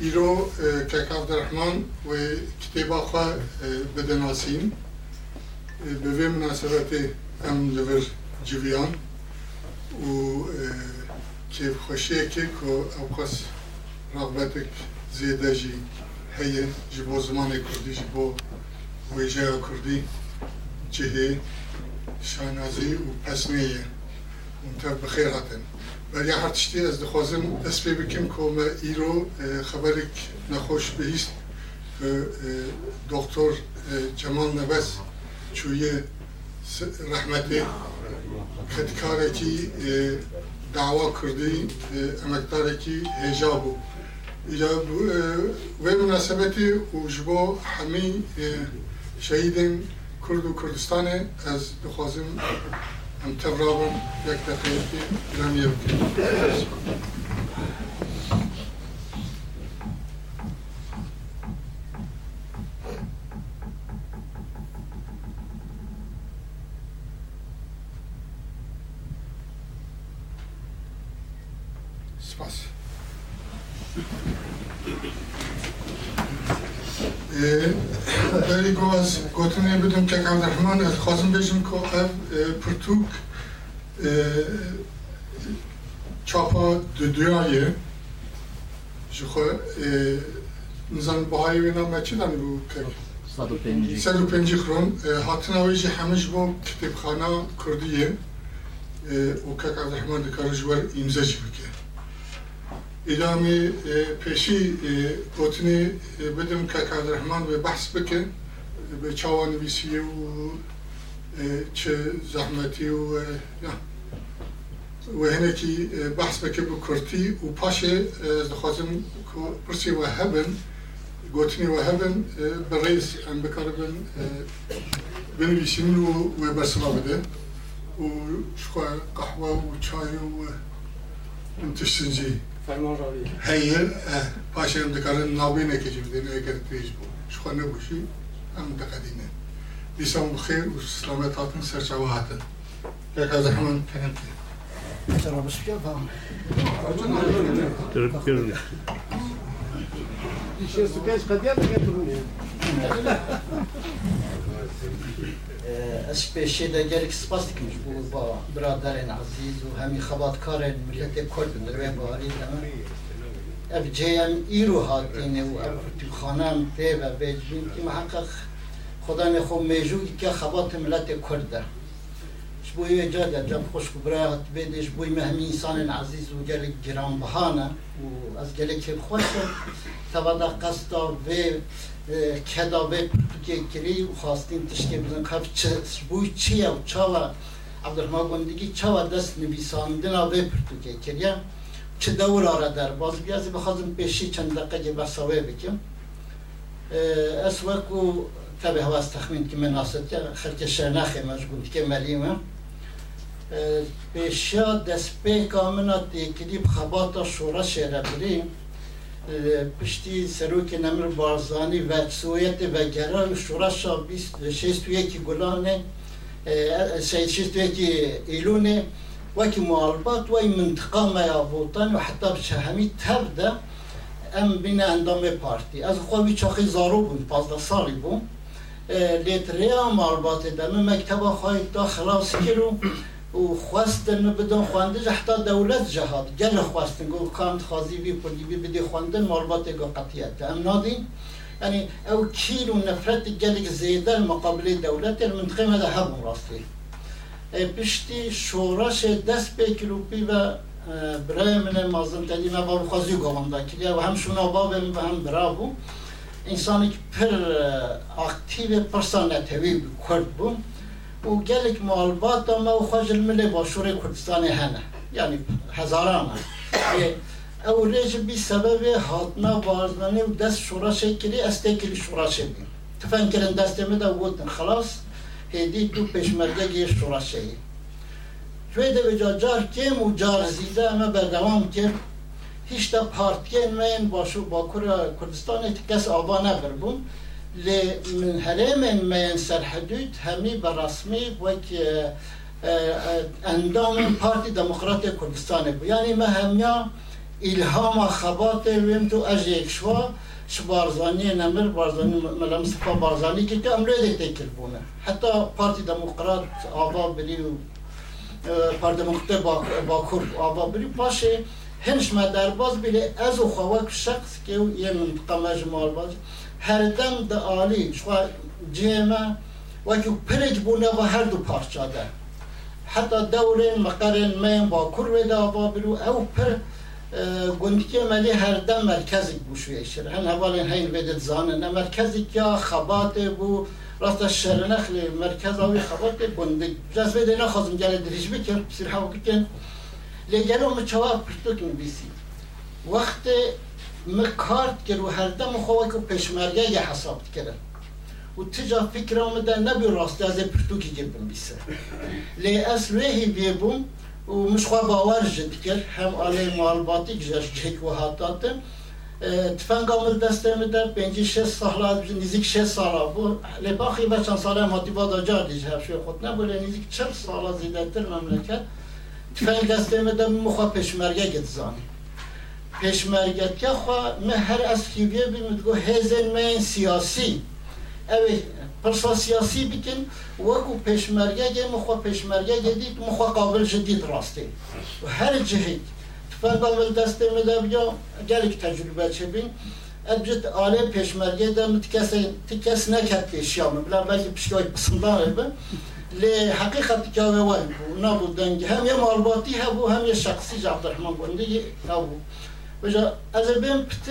ایرو کک عبدالرحمن و کتاب خواه بدناسیم به وی مناسبت ام لور جویان و که خوشیه که که اوقاس رغبتك زیده جی هیه جی بو زمان کردی جی بو ویجه کردی جهه شانازی و پسمیه منتر بخیر هاتن ولی هر تشتی از دخوازم دست پی بکم که ما ایرو خبرک نخوش بهیست. که دکتر جمال نبس چوی رحمتی خدکارکی دعوا کردی امکدارکی هجابو ایجاب و مناسبتی و جبو همی شهیدین کرد و کردستان از دخوازم أم تضربهم يكتفي بلم يبكي از گوتنه بدون که عبدالرحمن از خواستم بشم که پرتوک چاپا دو دویایه جخوا نزان بهای وینا ما چی دانی بو که 150 150 کرون هاتن اویجی همش بو کتابخانه کردیه و که عبدالرحمن دکار جوار امضا جی بکه ادامه پیشی گوتنی بدم که عبدالرحمن به بحث بکه به چاوان نویسیه و چه زحمتی و یا و هنکی بحث بکه به کرتی و پاشه از دخوازم پرسی و هبن گوتنی و هبن به رئیس ام بکاربن بنویسین و و برسما بده. و شخوا قهوه و چای و انتشتنجی فرمان راوی. هیل پاشه ام دکارن نابینه که جی بدین اگر تیج بو. شخوا نبوشی. ام دقدینه دیسان بخیر و سلامت هاتن سرچاوه هاتن ترى بس كيف فاهم شيء سكاش قد يلا از پیشه در گلک سپاس دکمش بو با برادرین عزیز و همی خباتکارین ملت کرد در وی باری دمه اف جیم ایرو هاتینه و اف خانم تی و بیجبین که محقق خدا نخو میجوگی که خبات ملت کرد در شبوی جا در جب خوش کبرا هات بیدش بوی مهمی انسان عزیز و گلک گران بهانه و از گلک خوش توادا قصدا و کدا به کری و خواستیم تشکی بزن که چه بوی چیه و چاوا عبدالرحمن گندگی چاوا دست نویساندن و به پرتو که کریا چه دور آره در باز بیازی بخواستم پیشی چند دقیقه که بساوه بکم اس وکو تبه هواز تخمین که من ناست یا خلک شرنخه مجبون که ملیمه پیشیا دست پی کامنا تیکلی بخباتا شورا شهره بریم پشتی سروک نمر بارزانی و سویت و گرا شوراشا بیست شیست و یکی گلانه. شیست و یکی ایلونه. وكي معارضات وي منطقة ما يابوتان وحتى بشهامي تبدا أم بنا عندما بارتي. أز خواهی چاقی زارو بون پازده سالی بون لیتره هم عربات دمه مکتبه خواهی دا خلاص کرو و خواستن بدن خوانده حتا دولت جهاد. جل خواستن گو کامت خازی بي پردی بي بدي خواندن مرباط گو قطيات ام نادي يعني أو كيلو نفرت جلك زيدان مقابل دولة المنطقة هذا هبو راسي پشتی شورش دست به کلوپی و برای من مازن تدیم با خوازی گوام دا کلیا و هم شونا بابم و هم برابو انسانی که پر اکتیو پرسانتوی کرد بون و گلک معلومات ما و خواج الملی با شور کردستان هنه یعنی هزاران هن او ریج بی سبب هاتنا بارزنانی و دست شورا شکلی استه کلی شورا شدیم تفن کردن دست مده و گفتن خلاص هدی تو پشمرگه گیر شورشه ای. توی ده بجا جار کم و جار زیده اما بردوام کرد هیچ تا پارتین من باشو با کردستان کس آبا نبر بون. لی من هرم من سر حدود همی برسمی وک اندام پارتی دموکرات کردستان بود یعنی ما همیا الهام خبات ویم تو از شو بارزاني نمر بارزاني ملا مصطفى بارزاني كي كامل هذيك تيكلبونا حتى بارتي ديمقراط افا بري بارتي ديمقراط باكور افا بري باشي هنش ما درباز بلي از خواك شخص كي يه منطقه مجموعه باز هر دم د عالی شو جيمه وكو بلج بونا بهر دو پارچاده حتى دولين مقارن مين با كروي دا بابلو أو پر گندگی ملی هر دم مرکزی بو شوی شر هن اولین هین بدت زانه نه مرکزی که خبات بو راست شر نخلی مرکز اوی خبات گندگ جز بده نخواستم گله دریج بکر بسیر حوا کن لگلو مچوا پرتو کن بیسی وقت مکارت کرد و هر دم خواه که پشمرگه یه حساب کرد و تجا فکر آمده نبی راسته از پرتو که بیسه لی اصلوهی بیبون و مش خوا باور جد کرد هم آلی معلوماتی گذاشت جهک و هاتاتم تفنگ آمد دسته میده پنجی شش سال نزدیک شش سال بود لباخی و چند سال هم هاتی بادا جا دیج هفشوی خود نبوله نزدیک چل سال زیده تر مملکت تفنگ دسته میده مخوا پشمرگه گت زانی پشمرگت که خوا من هر از کیویه بیمید هزن من سیاسی اوی پرسا سیاسی بکن وکو پیشمرگه گه مخوا پیشمرگه گه دید مخوا قابل جدید راسته و هر جهید تفنگا ول دسته مده بیا اگر اک تجربه چه بین. اد آله پیشمرگه ده متکس تکس نکتی شیام بلا بلا بلا بلا بلا لی حقیقت که وای بو نا بو هم یه مالباتی ها بو هم یه شخصی جا عبدالحمن بو اندی یه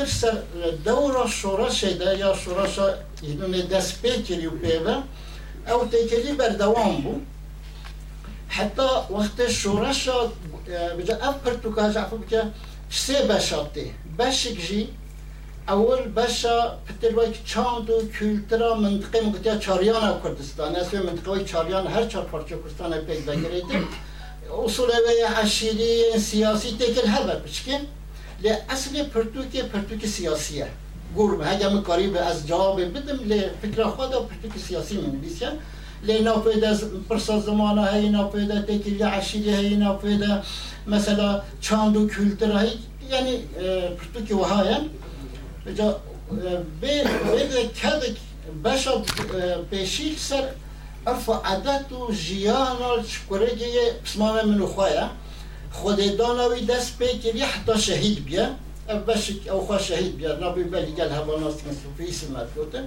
سر دورا شورا شده یا شورا شا یدون دست پیکری و پیوه او تکلی بردوام بو حتی وقت شورا شا بجا اف پرتوکاج عفو بکه سه بشاته بشک جی اول بشا پتر وای چاند و کلترا منطقه مگتیا چاریان کردستان از منطقه وای چاریان هر چهار پارچه کردستان پیدا گرفته اصول و عشیری سیاسی تکل هر بر بچکن لی اصل پرتوک پرتوک سیاسیه هگم کاری به از جواب بدم لی فکر خود پرتوک سیاسی من بیسیم لی ناپید از پرسا زمان های ناپید تکیل عشیری های ناپید مثلا چاند و کلتر های یعنی پرتوک وهایم جا به کدک بشا پیشی سر عرف عادت و جیان و شکرگی بسمان منو خواهی خود دانوی دست بکری حتی شهید بیا بشک او خواه شهید بیا. نبی بلی گل هواناست که صوفی سمت گوته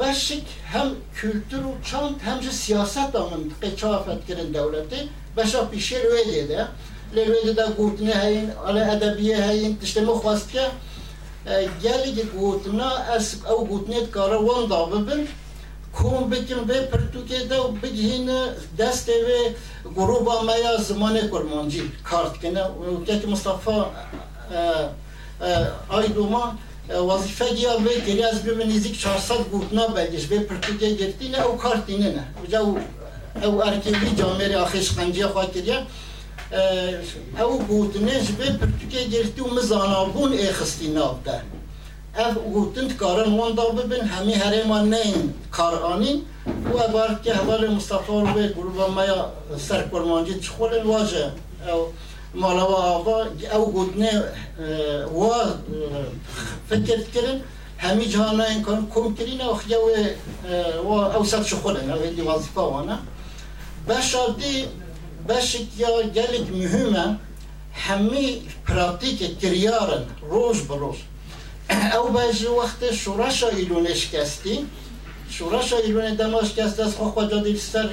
بشک هم کلتور و چند همجا سیاست دا منطقه چافت کردن دولتی بشا پیشی روی دیده. لروی دیده گوتنه هین آله ادبیه هین تشتمو خواست که گلی گوتنا از او گوتنیت کارا وان دا ببن کون بکن به پرتوکه دا و بگهین دست و گروه مایا زمان کرمانجی کارت کنه و که مصطفى آی دوما وظیفه گیا به گری از به نزدیک 400 گوتنا بگش به پرتوکه گرتی نه او کارت اینه نه وجا او ارکیبی جامعه آخش خنجی خواه کریا او گوتنش به پرتوکه گرتی و مزانابون اخستی ناب اف گوتند کارن وان دا ببین همی هره ما نین کار آنین و عبارت که حوال مصطفى رو به گروه مایا سر کرمانجی چخول واجه او مالا و او گوتنه و فکر کرن همی جهانا این کار کم کرین و خیلی و او سر چخولن او دی وظیفه وانا بشادی بشک یا گلک مهمه همی پراتیک او بعضی وقت شورش ایلون شکستی. شورش ایلون دما شکست از خواه خواهد جادی سر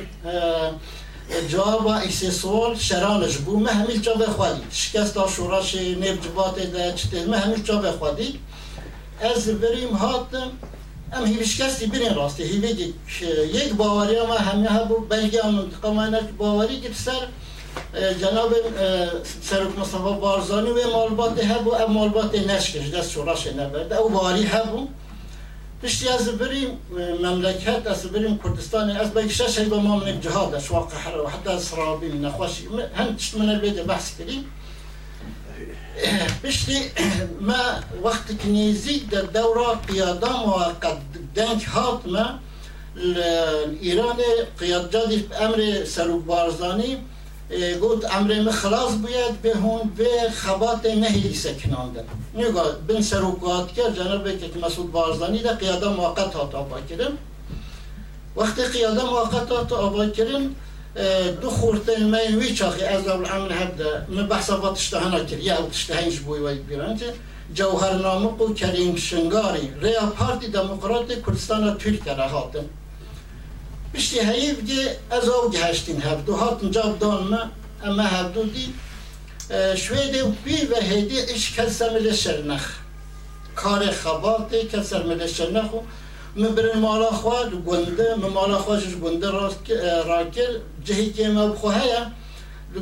جواب اکسسوال شرانش بو ما همیل جا بخوادی شکست شورش نیب جبات ده چطه ما همیل جا بخوادی از بریم هاتم ام هیوی شکستی برین راستی هیوی یک باوری ما همه ها بو بلگی هم ما باوری سر. جناب سرک مصطفى بارزانی و مالبات هبو ام مالبات نشکش دست شورش نبرد. أو باری هبو. پشتی از بریم مملکت از بریم کردستان از با شش با ما من جهاد شوا قهر و حتی سرابی نخوشی هم تشت من البيت بحث کریم پشتی ما وقت کنیزی در دورة قيادة موقت دنك هات ما ایران قیادجادی أمر سروک بارزانی گفت امر خلاص باید به هون به خبات نهی سکنانده نگاه بن سروکات که جناب که مسعود بارزانی ده قیاده موقت هات آبا کرن وقتی قیاده موقت هات آبا کرن دو خورتن مین وی چاخی از اول عمل هبده من بحثا با تشتهانا کر یا او تشتهینش بوی وی بیرانچه جوهر نامق و کریم شنگاری ریا پارتی دموکرات کردستان ترک را هاتن بشتی هایی بگه از او گهشتین هفدو هاتن جاب دان ما اما هفدو دی شویده و بی و هیدی اش کسر مل شرنخ کار خباته کسر مل شرنخ و مبرن مالا خواه گنده مالا خواهش گنده راکل جهی که ما بخواه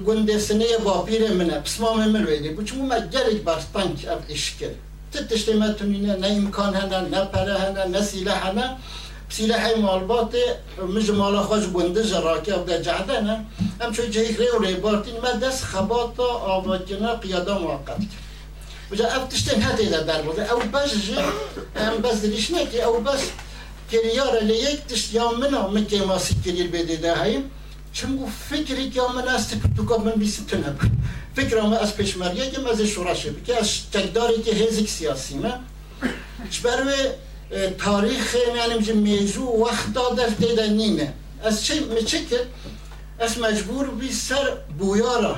گنده سنه باپیر منه پس ما من ویدی بچمو ما گرک برستانک اف اشکر تتشتی ما تونینه نه امکان هنه نه پره هنه نه سیله هنه سلاح مالبات مش مالا خوش گنده جراکه و جعده نه. هم چون جهی و ری بارتین ما دست خباتا آواجنا قیادا موقت وجا اف تشتن هاتی دا در بوده. او بس جه هم بس دلیش نکی او بس کریار لیک تشت یا منا مکی ما سکریر بیده ده چون فکری که من است تو من بیسی تو نبود فکر ما از پیشمریه که از شورا شد که از تکداری که هزیک سیاسی ما چبروه تاریخ یعنی میشه میجو وقت در دیده نیمه از چه میچه که از مجبور بی سر بویارا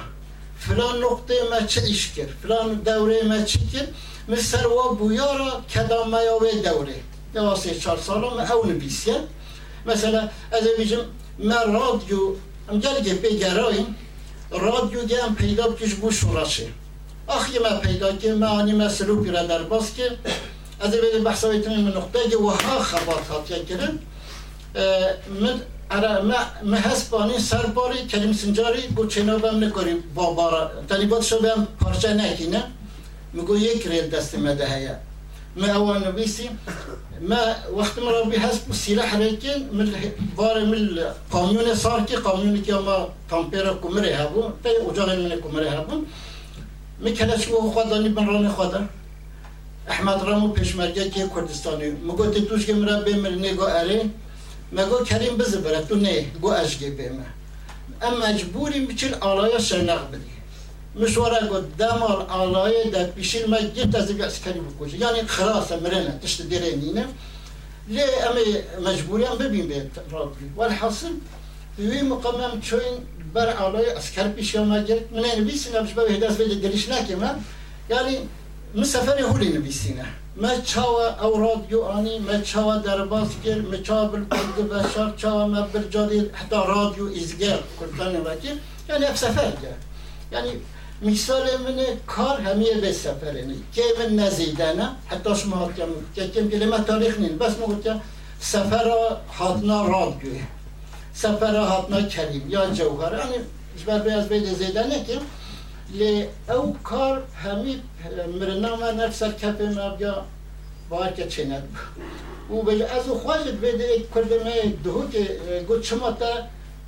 فلان نقطه ما چه ایش کرد فلان دوره ما چی کرد مثل سر و بویارا کدام میاوه دوره دواسه چهار سالا ما اون بیسیه مثلا از بیجم ما رادیو ام گلگه بگرایم رادیو گم پیدا بکش بو شورشه آخی ما پیدا که ما آنی ما سلوکی را در باز که بین بحث من نقطه که وها هات کردن من ارا ما هسپانی سر باری کلیم سنجاری گو چنا بم نکاری با بارا طالبات شو بهم پارچه نکینه میگو یک ریل دست مده ما اول نبیسی ما وقت مرا بی هسپ سلاح ریکن من بار من قانون صار کی قانونی که ما تامپیرا کمره هبون تا اجاق من کمره هبون. می‌کنه شو خدانی بن ران خدا. احمد رامو پشمرگه که کردستانی. مگو توش که مرا بمر نگو اره مگو کریم بزه بره. تو نه گو اشگه بیمه اما مجبوری بچل آلایا شرنق بدی. مشوره گو دمال آلای در پیشیل ما گیت از بی عسکری بکوشه یعنی خلاص مرنه تشت دیره نینه. لی اما مجبوری هم ببین بیت رابی والحاصل وی مقامم چوین بر آلای عسکر پیشی ما گرد من این بیسی نبش به هداس بید دلیش نکمه یعنی من سفر هولی نبیسینه ما چاوا او رادیو آنی ما چاوا درباس گر ما چاوا بالبلد بشار چاوا ما برجالی حتی رادیو ازگر کردن وکی. یعنی اف سفر گر یعنی مثال من کار همیه به سفر نی. که من نزیدنه حتی شما هاتیم که کم کلمه تاریخ نین. بس مگوتیا سفر هاتنا رادیو سفر هاتنا کریم یا جوهر یعنی جبر بیاز بید زیدنه که لی او کار همی مرنا ما نفس کپ ما بیا بار که چند او به از خواهد بده ایک کردمه دهو که گوت شما تا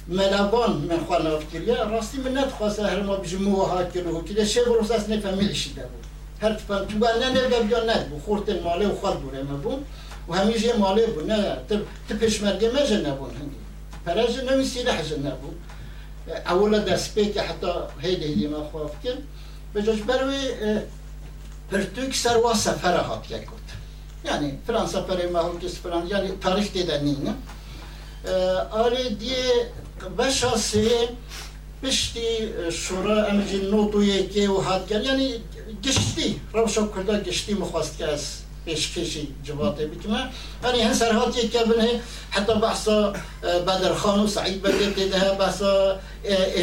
ملابان من خواه نافکریا راستی من ندخواسته هر ما بجی موها کرو که شه بروس از نفهمی اشیده بود هر تفهم تو بل نه نرگه بیا ند بو. خورتن ماله و خال بوره ما بون و همیشه ماله بود نه تو پشمرگه مجه نبون هنگی پرج نمی سیلح اولا که حتی هیده هیده ما خواف به جاش بروی پرتوک سر و سفر هات یک یعنی فلان سفر ما هم کس فلان یعنی تاریخ دیده نینه آره دیه بشا سه پشتی شورا امجی نوتو یکی و هات کرد. یعنی گشتی روشا کرده گشتی مخواست که از پیشکشی جواته بکمه یعنی هن سرهات یک کبنه حتی بحثا بدر خان و سعید بدر دیده بحثا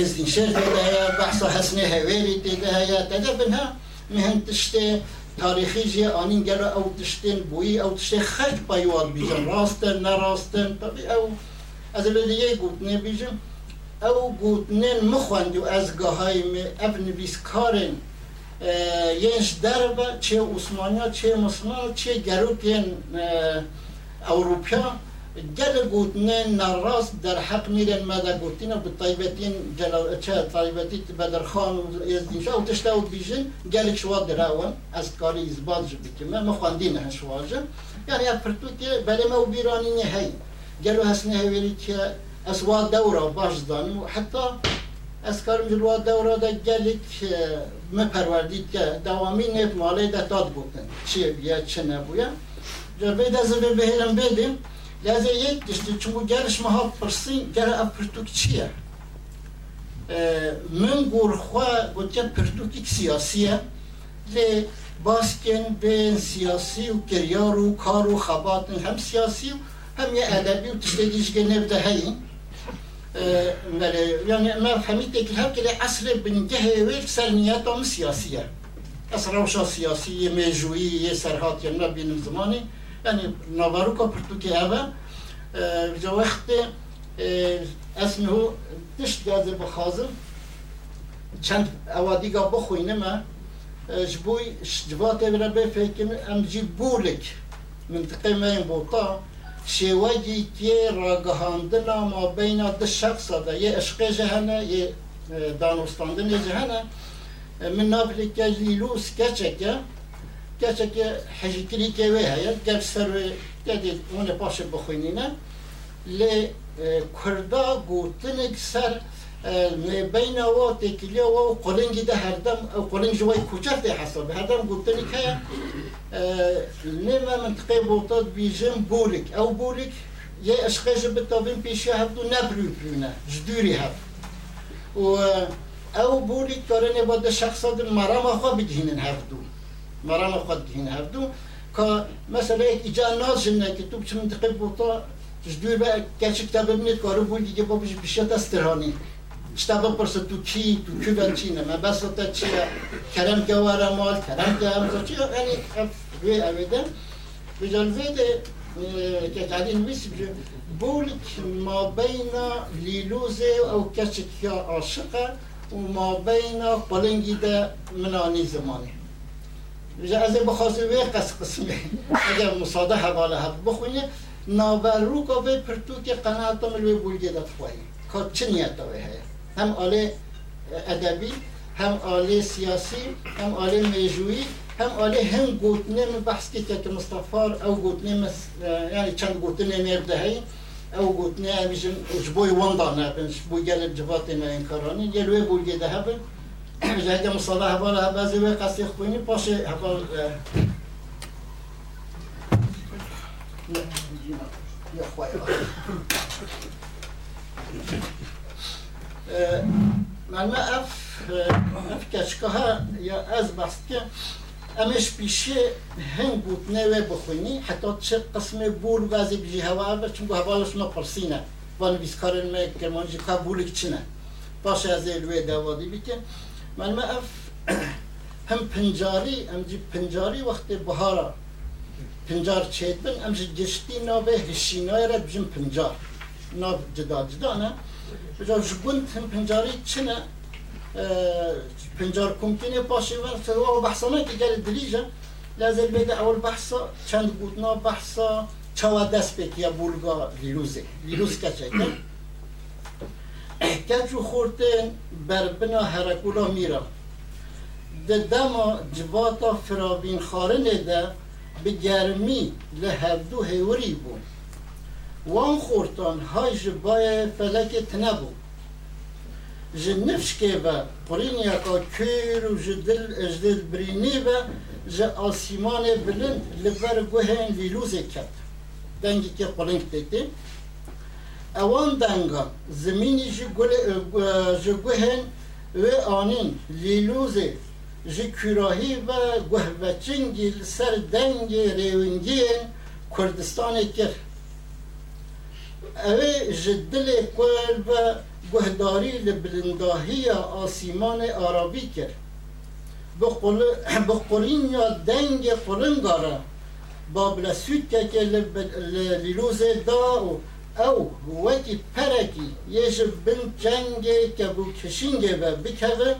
ازدین شهر دیده بحثا حسن هویری دیده یا دیده بنها مهن تشته تاریخی جه آنین گلو أو تشتین بویی أو تشته خرک پایوال بیجن راستن نراستن طبی أو از دیگه گوتنه بیجن. أو گوتنه مخوند و از گاهای ابن بیس еждарба че усманя че мусмал че гарупен اوروبيا جل قوتنين الراس در حق ميلن ماذا قوتنا بالطيبتين جل طيبتي بدر خان أو شو تشتاو بيجن قالك شو دراون اسكاري زباج بكما ما خواندين شواج يعني افرتوك بلا ما وبيراني هي قالوا هسني هي اسوا دورة باش ظن وحتى حتی از کارم جلوا دورا دا گلک ما پروردید که دوامی نیت مالی دا داد گوتن چیه بیا چه نبویا جربه دا زبه بهرم بدیم لازم یک دشتی چون گرش مها پرسین گر اپرتوک چیه من گورخوا گوتیا پرتوک سیاسیه لی باسکن بین سیاسی و کریار و کار و خباتن هم سیاسی و هم یه ادبی و تشتی دیش که نبده هین يعني ما فهمت که هر کلی عصر بنجه ویل سلمیت هم سیاسیه. از روشا سیاسی میجویی سرهات یا بین زمانی. yani Navaruka Portuki ava جا وقت اسمه تشت گازه بخازم چند اوادیگا بخوینه ما جبوی جبات برا بفکر ام جی بولک. منطقه ما این شواجی که راگهاندن ما بین دو شخص دا یه عشق جهنه یه دانستاندن جهنه من نابلی که لیلوس کچکه کچکه حجیکلی که وی هیا گل سر گدید اون پاش بخوینینه لی کردا گوتنک سر بین و تکیلیا و قلنگی ده هر دم قلنگ جوای کوچر ده حساب. هر دم گوتنک هیا نما منطقه بوتاد بیجم بولک او بولک یه اشقه جبتابین پیشی هفتو نبرو پرونه جدوری هفت. و او بولک کارنه با ده شخصات مرام خواه بگهینن هفتو مرام خواه بگهینن هفتو که مثلا یک ایجا جنه که تو بچه منطقه بوتا جدور به گچه کتاب ببینید کارو بود دیگه با بشه بیشت از ترانی کتاب پرسه تو کی تو کی بل چی نه بس تا چیه کرم که وارا مال کرم که هم چی یعنی وی اویده بجان ویده که قدیم نویسی بجه بولک ما بین لیلوزه او کچه که عاشقه و ما بین قلنگی ده منانی زمانی از بخواست وی قص قسمه اگر مصاده حواله هفت بخونی نابرو که به پرتو که قناعتم الوی بولگی داد خواهی که چه نیت هم آله ادبی هم آله سیاسی هم آله میجویی هم آله هم گوتنه من بحث که که مصطفار او گوتنه مس یعنی چند گوتنه میرده هی او گوتنه همیشن جبوی وندانه بن جبوی گل جبات نه انکارانی یلوی بولگی ده هبن جهد مصالح بالا بعضی وی قصی خوینی پاشه هبال یا خواهی من ما اف اف کچکه ها یا از بحث که امش پیشه هنگ بود نوه بخوینی حتی چه قسم بول وزی بجی هوا چون هوالش ما پرسینه وان بیسکارن ما کرمانجی که بولک چنه باشه از الوی دوادی بیکن من ما اف هم پنجاری هم جی پنجاری وقت بهارا پنجار چید بن امش گشتی نابه هشینای بجا جبون هم پنجاری چنه پنجار کمتینه پاشی ور سوا بحثانه که گل دلیجه لازم بیده اول بحثا چند بودنا بحثا چوا دست بک یا بولگا لیروزه لیروز کچه کن بر بنا هرکولا میرا ده دما جواتا فرابین خارنه ده به گرمی لهردو هوری بود وان خورتان های جبای فلک تنبو. جنفش که با قرین یکا کیر و جدل اجدل برینی و ج آسیمان بلند لبر گوهن لیلوز کت. دنگی که قرین دیتی اوان دنگا زمینی جی گوهن و آنین لیلوز ji kürahi ve guhveçin ser dengê rêwingiyên Kurdistanê kir. Ew ji اوه جدل کل و گهداری لبلنداهی آسیمان عربی کرد. بخورین یا دنگ فرنگارا با بلسوید که که لیلوز دا او او وکی پرکی یه بن جنگ که بو کشینگ و بکوه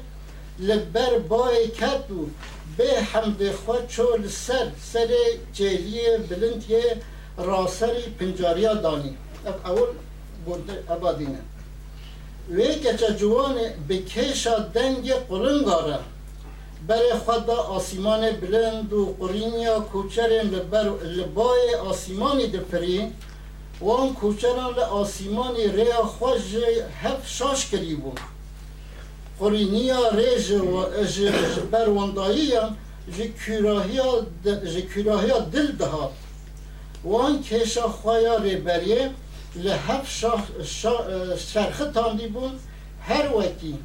لبر بای کرد و به حمد خود چول سر سر جهلی بلند یه راسری پنجاریا دانیم اف اول برده ابادینه وی کچه جوان به کشا دنگ قرنگاره برای خود آسیمان بلند و قرینیا کوچرین لبر لبای آسیمانی دپری و آن کوچران لآسیمانی ریا خوش هف شاش کری قرینیا ریج و بروندایی جی کراهیا دل دهات و آن کشا خوایا ریبریه لحف شرخه تاندی بون هر وکی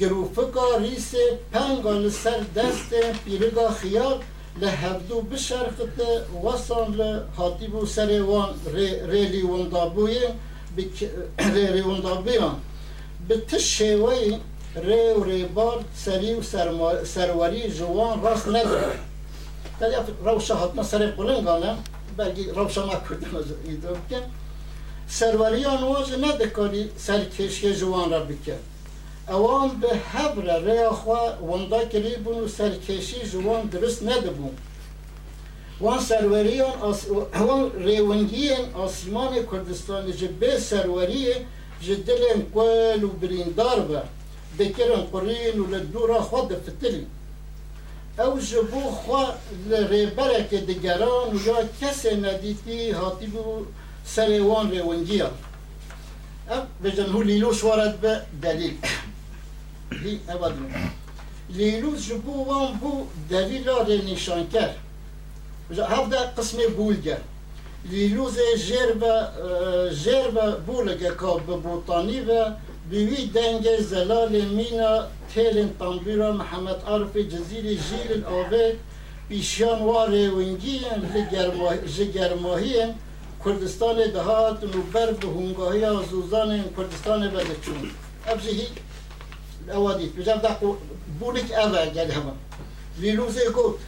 گروفکا ریس پنگا لسر دست پیرگا خیال لحفدو بشرخت وصان لحاتی بو سر وان ریلی وندابوی ریلی وندابویان به تشیوی ری و ریبار سری و سروری جوان راست نداره ولی روشا حتما سر قلنگانه بلگی روشا ما کردن از ایدو بکن سروریان واج ندکاری سرکشی جوان را بکن اوان به حبر ریا خوا کلی بون و سرکشی جوان درست ندبون. وان سروریان آس... وان ریونگیان آسیمان کردستان جبه سروریه جدلن کول و بریندار با بکرن قرین و لدورا خود فتلی او جبو خوا لریبرک دگران و یا کسی ندیدی هاتی بو سري وان ري ونجير أب آه، بجنهو ليلوش ورد بدليل لي أبدو آه، ليلوش جبو وان بو دليل ري نشانكر هذا قسم بولجر ليلوز جربة جربة آه، بولجة كاب بوطاني و بوي دنجة زلال مينا تيلن طنبيرا محمد عرفي جزيرة جيل الأوبي بيشان واري ونجيين لجرماهيين کردستان دهات و بر به هنگاهی آزوزان کردستان بدچون ابزی هی اوادی بجام دقو بولک اوه گل همه. لیلوزه گوت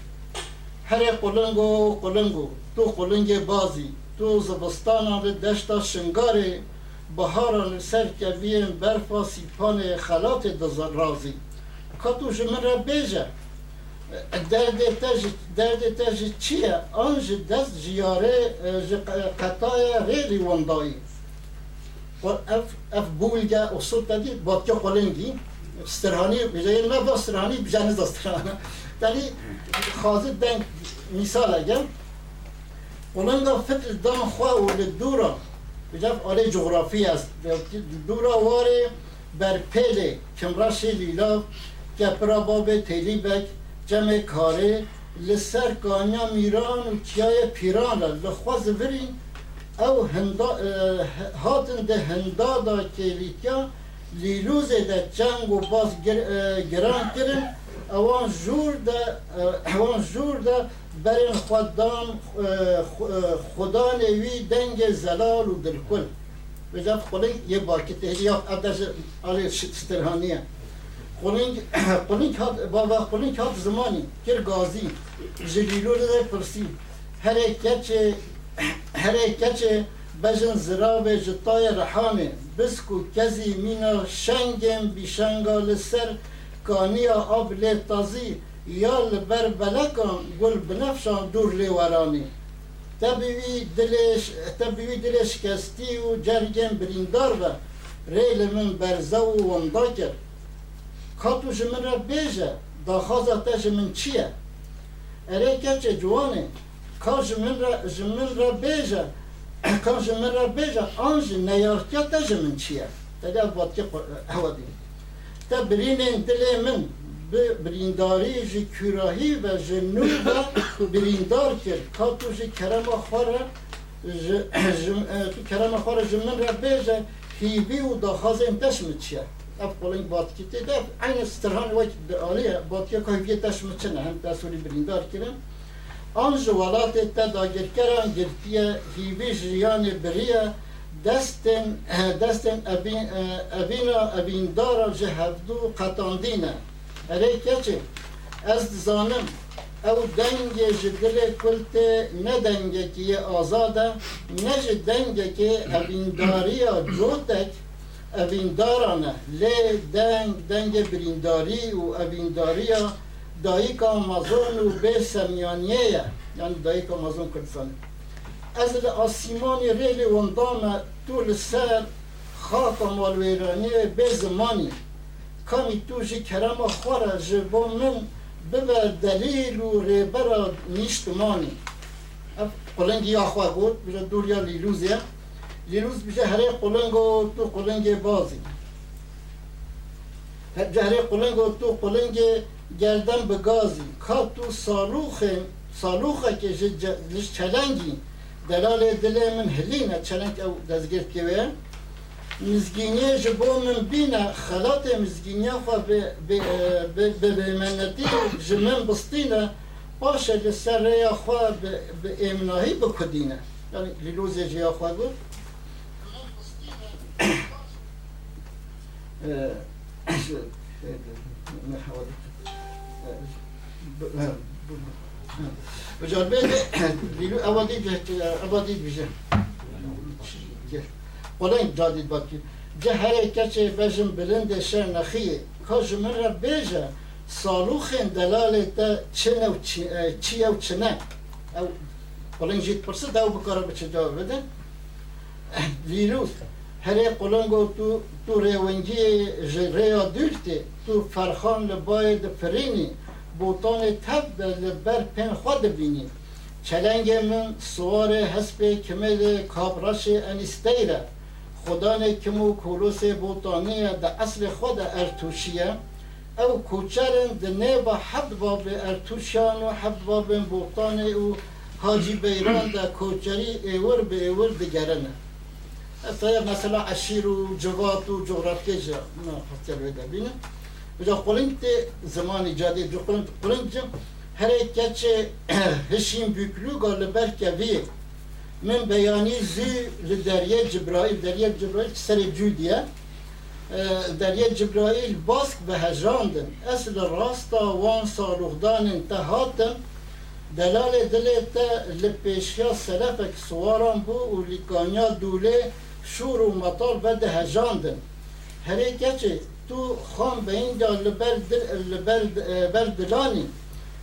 هر قلنگو قلنگو. تو قلنگ بازی. تو زبستان دشتا شنگاره بهاران سر کبیم برفا سیپان خلات دزر رازی. کاتو جمن بیجه. درد تج درد تج چیه؟ آنج دست جیاره قطای ریلی وندایی و اف اف بولگا اصول تدی با که قلنگی استرهانی بجای ما با استرهانی بجانز استرهانه دلی خازی دنگ مثال اگه قلنگا فتر دان خواه و لدورا بجاف آله جغرافی است. دورا واره بر پله کمراش لیلا گپرا باب تیلی بک جمع کاره لسر کانیا میران و کیای پیران لخواز ورین او هندا هاتن ده هندا دا کلیکیا لیلوز ده جنگ و باز گران کرن. اوان جور ده اوان جور ده برین خودان خدا نوی دنگ زلال و دلکل. بجاب خلنگ یه باکت یا ابدش آلی سترهانیه خلنگ خلنگ هات بابا خلنگ هات زمانی کر گازی جلیلو ده پرسی هر کچه هر کچه بجن زراب جتای رحانه بسکو کزی مینا شنگم بیشنگا لسر کانیا آب تازی یا لبر بلکان گل بنفشان دور لیورانی تبیوی دلش تبیوی دلش کستی و جرگم بریندار و ریل من برزه و وندا کرد کاتو جمن را بیجه داخواز آتش من چیه اره کچه جوانه کا جمن را جمن را بیجه کا جمن را بیجه آنج نیارکیا تا جمن چیه تدا بات که هوا دیم تا برینین دل من به برینداری جی کراهی و جنو و بریندار کرد که تو جی کرم خوره تو کرم خوره جمن را بیجه هیبی و داخواز انتش مچیه اف قولنگ بات کتی ده این استرهان وقت آلیه بات که هیبی تش مچنه هم دستوری بریندار کرن آن جوالات تا داگر کرن گرتیه هیبی جریان بریه دستن دستن ابین ابینا ابیندارا جهدو قطاندینه اره کچه از زانم أو دنگ جدل کلت نه دنگ که آزاده نه دنگ که ابینداری جوتک ابیندارانه. لی دنگ دنگ برینداری و ابینداری دایی که آمازون و به سمیانیه. یعنی دایی که آمازون کردستانه. از آسیمانی ریل وندام تو سر خاک مال ویرانی به زمانی. کامی تو جی کرم خوره جی با من ببر دلیل و ریبر نیشتمانی. قلنگی یا خواه بود بجا دوریا لیلوزه لیلوز بجا هره قلنگو تو قلنگ بازی. جهره قلنگ و تو قلنگ گردن به گازی. کا تو سالوخ سالوخه که جش چلنگی. دلال دل من هلینه چلنگ او دزگرد که ویم مزگینی جبو من بینه خلات مزگینی خوا به منتی جمن بستینه باشه لسر ریا خوا به امناهی بکدینه یعنی لیلوزی جیا خوا بود. Hocam ben de dili avadid avadid bize. Olan dadid bakıyor. جهل کسی بزن بلند سر نخیه کاش من را بیزه صاروخین دلال تا چنه و چیه و چنه أو بلند جید پرسه دو بکاره بچه جواب بده دیروز هر قلنگو تو تو ریونگی ریا دلتی تو فرخان لبای فرینی بوتان تب لبر پن خود بینی. چلنگ من سوار حسب کمل کابراش انیستیره خدا کمو کولوس بوتانی دا اصل خود ارتوشیه او کوچرن د نیبا حد باب ارتوشان و حد باب بوتان او حاجی بیران دا کوچری ایور به ایور دگرنه اصلا مثلا عشیر و جوات و جغرافیه جا خسته بده بینه بجا قلنگ زمانی جدید جو قلنگ قلنگ هر کچه هشیم büyüklüğü galiba kevi من بیانی زی لدریه جبرائیل دریه جبرائیل سر جودیه. دریه جبرائیل باسک به هجراندن اصل راستا وان سالوخدان انتهاتن دلال دلتا لپیشیا سلفک سواران بو و لیکانیا دوله شور و مطال بد هجاندن. هره کچه تو خان به اینجا لبر لبر دلانی.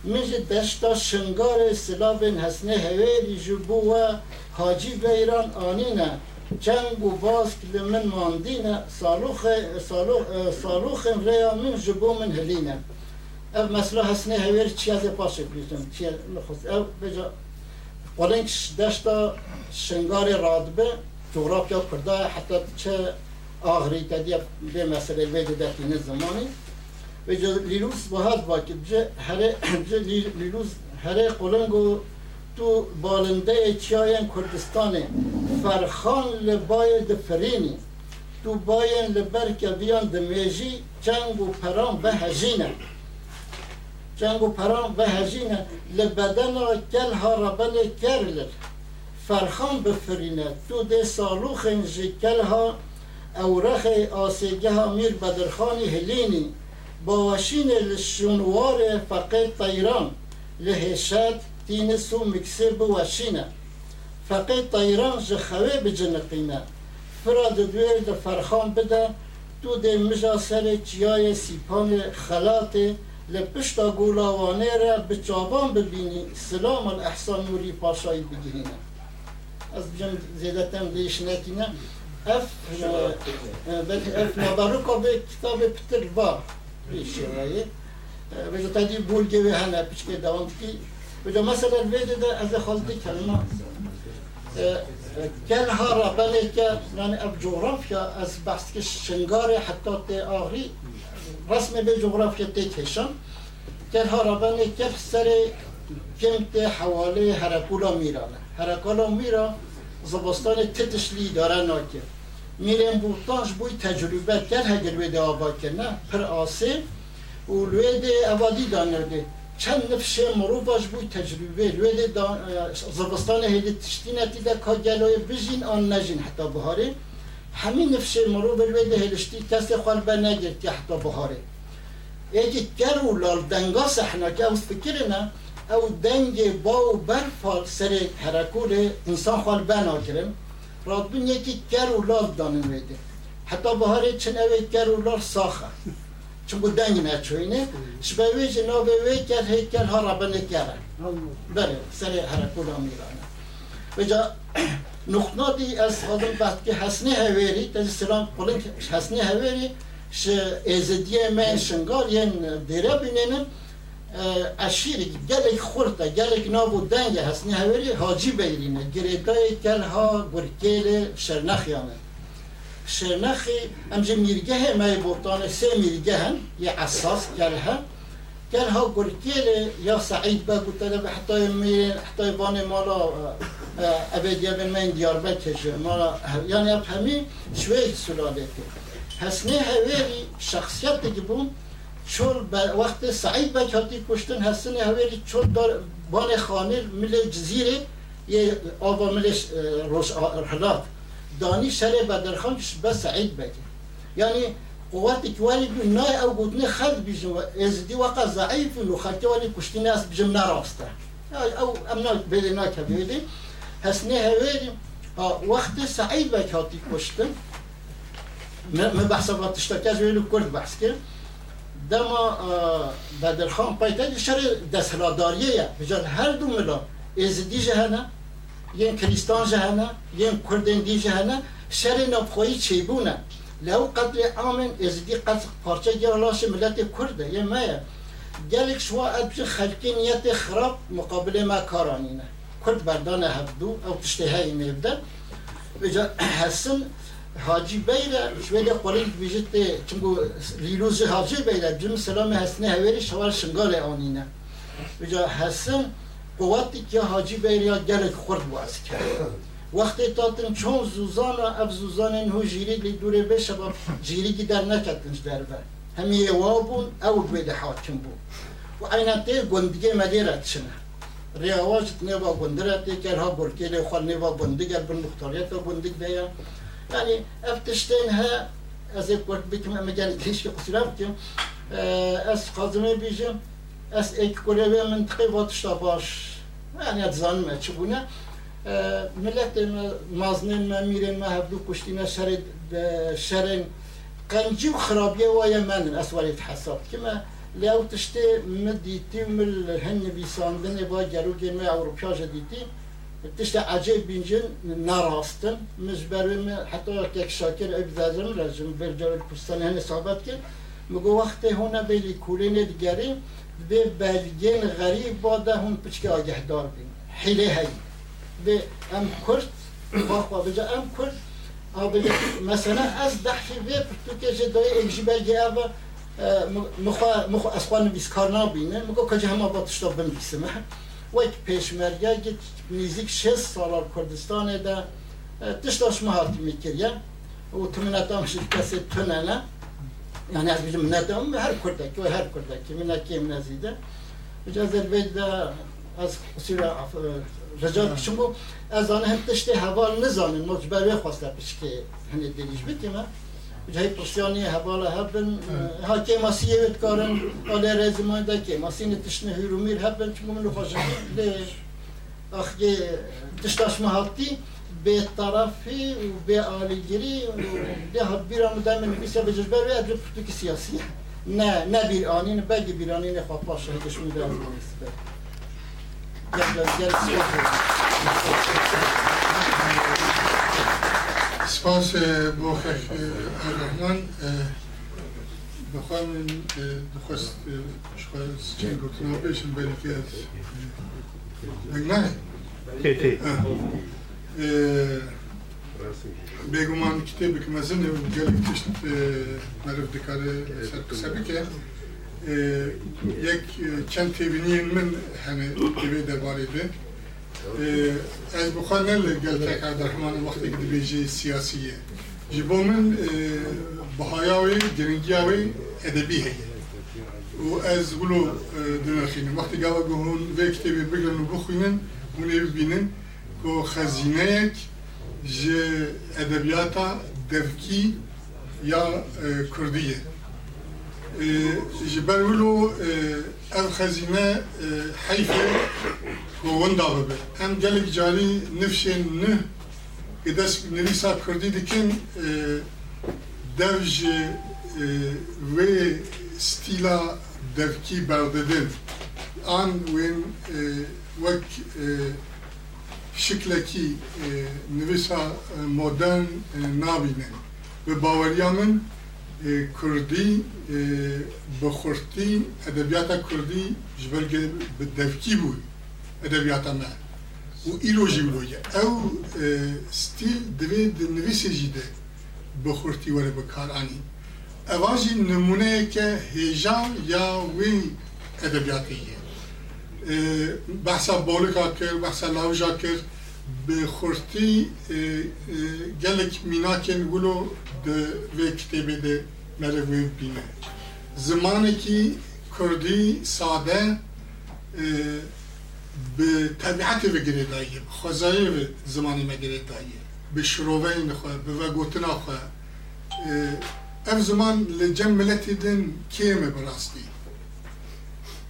میج دشتا شنگار سلابن حسنه هویری جبو و حاجی بیران آنینه. جنگ و باز که من ماندینه. سالوخ سالوخ سالوخ ریا من جبو من هلینه. ev mesela hasne hever çiyaze paşa biliyorsun. Çiya nüfus ev beca قولنگ دشتا شنگار رادبه. جغرافیا کرده حتی چه آخری تدیه به مسئله ویده دکتین زمانی. و لیلوس با هر باکی بجه هره بجه لیلوس هره قولنگو تو بالنده چیاین کردستان فرخان لبای دفرینی. تو باین لبر که بیان دمیجی جنگ و پرام به هجینه. جنگ و پرام و هجینه. لبدن کل ها ربل کرلر. فرخان بفرینه. تو ده سالوخ جی کل ها اورخ آسیگه ها میر بدرخانی هلینی. باوشین لشنوار فقه طیران. لهشت تینس و مکسه بوشینه فقه طیران جه خواه بجنقینه فراد دویر ده فرخان بده. تو ده مجا سر چیای سیپان خلاته لپشتا گولاوانه را به چابان ببینی. سلام الاحسان نوری پاشایی بگیرینه. از بجم زیادتم دیش نتینه اف اف نباروکا به کتاب پتر با بیشتره وجه تدی بولگه و هنه پیچکه دوام کی. وجه مثلا ویده ده از خالدی کلمه. کل ها را بله که یعنی اف جغرافیا از بحث که شنگار حتی تی آخری رسم به جغرافیا تی کشم کل ها را بله که سر کم تی حواله هرکولا میرا زبستان تتشلی داره ناکه میرم بوتانش بوی تجربه کرد ویده آبا کنه پر آسه. و لویده اوادی دانرده. چند نفشه مروفاش بوی تجربه. لویده زبستان هیده تشتینتی ده که گلوی بجین آن نجین حتی بهاره. همین نفشه مروف لویده هیلشتی کسی خالبه نگرد که حتی بهاره. ایگه گر و لال که اوز فکر نه. او دنگ با و برفال سر حرکول انسان خالبه ناکرم رادبین یکی گر و لال دانن ویده حتی بهاره چن اوی گر و لال ساخه. چون بو دنگ نچوینه شبوی جناب وی کر هیکل ها ربنه کرن بله سر حرکول میرانه بجا نقطاتی از خادم بعد که حسنی هویری تازه سلام قلن حسنی هویری ش ازدیه من شنگال ین دیره بیننن اشیری گلک خورتا گلک نابو دنگ حسنی هویری حاجی بیرینه. گریدای گل ها گرکیل شرنخیانه. شرنخی امجا میرگه مای بوتان سه میرگه هن یه اساس گل ها گل ها گرکیل یا سعید با گوتده حتی میرین حتی بان مالا ابدیه بین من دیار بکشه مالا یعنی اب همین شوی سلاله که. حسنه هویری شخصیت که بون چون وقت سعید بکاتی کشتن حسن هویری چون دار بان خانه مل جزیره یه ملش روش حلات دانی شر بدرخان بس سعید بکه یعنی قوات كوالي ناي او قدني خد بيجم ازدي وقع ضعيف انه خدت والي كشتي ناس بيجم ناراسته او امنا بيلي ناك بيلي هسني هويري وقت سعيد بكاتي كشتن من بحث تشتكاز ويلو كرد بحث كده دما بدرخان پایتای شر دستهلاداریه بجان هر دو ملا. ازدی جهنه ین کریستان جهنه ین کردن دی جهنه شر نبخویی چیبونه لو قتل آمن ازدی قتل پارچه گرالاش ملت کرده یه مایه گلک شوا ادبش خلقی نیت خراب مقابل ما کارانینه. کرد بردان هبدو او تشتهی میبدن. بجا حسن حاجی بیره شویده قرین بیجت چنگو لیلوز حاجی بیره جم سلام حسنه هوری شوار شنگال آنینه. بجا حسن قواتی که حاجی بیره یا گلک خورد باز کرد. وقتی تاتن چون زوزان اف زوزان انهو جیری لی دوره بشه با جیری کی در نکتنش در بر. همی یوابون او بیده حاکم بود و اینته گندگی مدیرت چنه ریاواج نوا گندرت که ها برکیل خال نوا گندگر بر مختاریت و گندگ بیا yani يعني افتشتينها از ekort bitme megal keşke kusuram ki as kazını bizim as ekore ve mıntıkı vatışta baş yani zanme ki bu ne millet maznin memirin mehebdu kuştine şerid şerin قنجي وخرابية ويا من أسوار يتحسب كما لو تشتي مديتي من الهن بيسان دني با جارو جماعة أوروبيا جديتي İşte acı bincin narastım, mizberimi hatta kek şakir ebzazım lazım, bercavir kustanene sabit ki, مگو وقت هونه بلی کولین دیگری به بلگین غریب باده هون پچکی آگه دار بین. حیله هی به ام کرد باقوا بجا ام کرد آبی مثلا از دحفی به پتو که جدای اگجی بلگی أو مخوا مخوا اسقان بیس کار نبینه مگو کجا همه با تشتا بنویسمه وک پیشمرگه گیت نزدیک 6 سال کردستان ده تشتاش مهاتی میکریا و تو منتام شرکت تننه yani az bizim minnetim her kurdaki ve her kurdaki minnaki minnezide. Biraz elbette az usulü رجال شما از آن هم تشتی حوال نزانن مجبر خواسته پیش که هنی دلیش بتیمه جای پرسیانی حوال هبن ها که ماسی یوت کارن آلی رزمان دا که ماسی نتشنه هیرومیر هبن چون من خوشم لی اخی تشتاش مهاتی به طرفی و به آلیگیری و ده بیران دا من بیسا به جزبر و ادرو پرتوکی سیاسی نه نه بیرانی نه بگی بیرانی نه خواه پاشه هدشون دا نیست سپاس بۆ ئەرحمان بخوا من دخواست چی گوتنەوە پێشم بەریکات نایە بێگومان کتێبێک مەزنێ و گەلێک تشت مەرف دکارێ سەر قسە بکە یک چند تیبینین من همه تیبی درباره ده از بخواه نل گلتک عبدالرحمن وقتی که بیجی سیاسیه جبو من بهایاوی گرنگیاوی ادبی هیه و از گلو دنخینم وقتی گاوا گهون وی کتابی بگرن و بخوینن اونی ببینن که خزینه یک جه ادبیاتا devki ya Kurdiye. جبر ولو ev xezine heyfe ku winda bibe. Em gelek carî nifşên nih ki dest nivîsa Kurdî dikin dev ji wê stîla devkî berdidin. An wên wek شکلکی نویسا مدرن نابینن به باوریا من کردی بخورتی ادبیات کردی به ادبیات ما و ایرو جیولویه او ستیل دوی نویسی جیده بخورتی وره بکارانی اواجی نمونه که هیجان یا وی ادبیاتیه بحثا بولکا کرد بحثا لاوجا کرد به خورتی گلک میناکن ولو ده وی کتابه ده مره وی بینه زمانی که کردی ساده به طبیعت و گره دایه خوزایه و زمانی مگره دایه به شروعه نخواه به وگوتنا خواه اف زمان لجم ملتی دن کیمه براستی؟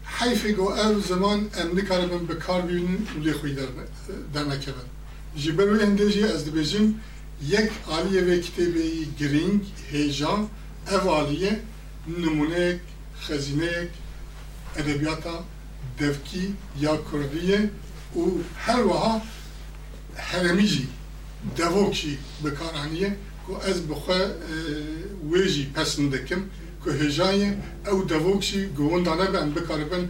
حیفی گو اف زمان ام نکاربن بکار بینن ولی خوی در, نکبن جبروی هندجی از دبیجیم یک آلیه و کتابی گرینگ هیجان اف آلیه نمونه خزینه ادبیاتا. devki ya kurdiye û her wiha heremî jî devok jî bikaraniye ku ez bi xwe e, wê jî pesend ku hêjayê ew devok jî giwinda nebe em bikaribin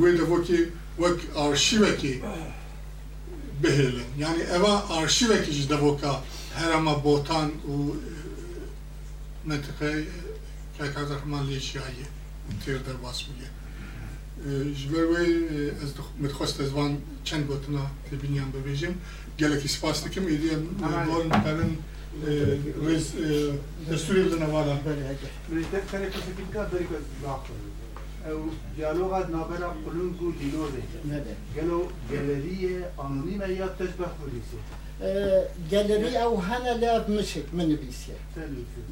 wê devokê wek arşîvekê bihêlin yani eva arşîvekê jî devoka herema botan û e, metiqe Kaykadarman Leşyayi tırda basmıyor. جبروی از متخواست از وان چند گوتنا تبینیان ببیجیم گلکی سپاس دکم ایدی بول مکرن ویز دستوری لنا والا Militer care că se pică doi că dacă او دیالوگات نابرا قلون کو دینوزه نده گلو گالریه انونیمه یا تشبه پلیسی گالری او هنه لاب مشک من بیسیه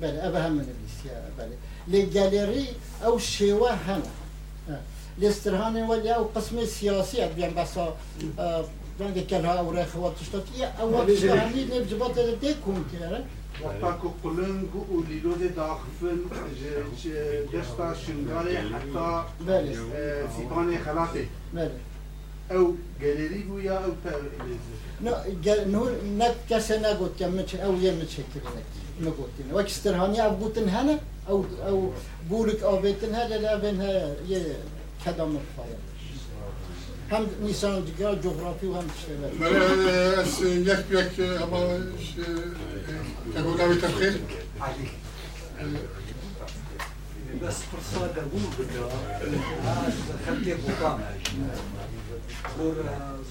بله أبا هم من بيسيا بله للجاليري أو الشيوة هنا الاسترهان يولي قسم السياسي بيان باسا بيان ديك الاوراق والتشتاتيه أو تشتاني إيه، يعني اللي إيه، بجبط ديكم كيرا يعني. وقتاكو قلن قو ليلو دي داخفن دشتا شنغالي حتى سيباني آه، خلاتي أو جاليري ويا أو تا نو نك كسنا قلت يمتش أو يمتش كده نقولتين وكسترهاني أو هنا أو أو بولك أو بيتن هذا لا بينها كدم الفيض hem Nisan Dikya coğrafi hem şeyler. Böyle yek yek ama şey, tekrar bir takdir. بس فرصة قبول بدا خلتي وطامع بور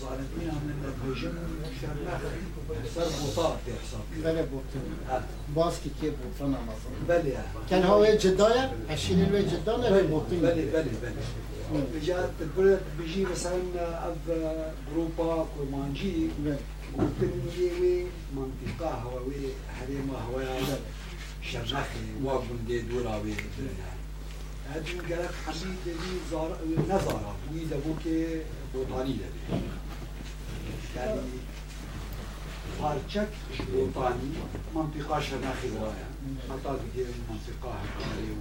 ظالمين من البجن شرنا صار بوطاق تحصل بلا بوطاق باسكي كي بوطانا مصر بلي كان هو جدايا عشين الوي جدانا بلي بلي بلي بلي بجات البلد بيجي بس عنا اب جروبا كورمانجي وتنجي منطقة هواوي حريمة هوايا شرناخي واقم دي دوراوي الدنيا هادي گلک همی دلی زار... نزارا بوی دبو که بوتانی دبی یعنی پارچک بوتانی منطقة شنا خضرایا حتا دیگه منطقه هکاری و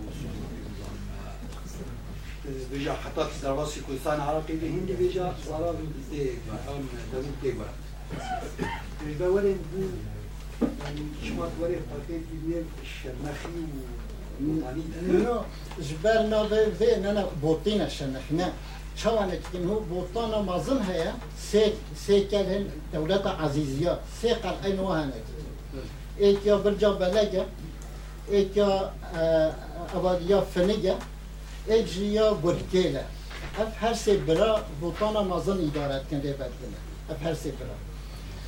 بيجا حتى تصدر راسي كردستان عراقي الهند بيجا صار بالديك عم دمو ديك برا بيجا ولين بو يعني شمات وري قتيل بين الشمخي و jiber nave ve nana botina şenehne çavanek dinhu botana mazın heye se se kelhen devleta aziziya se kal envahanek ek ya birca belege ek ya e, abadiya fenige ek ya burkele hep her se bira botana mazın idare etken rebet Hep her se bira.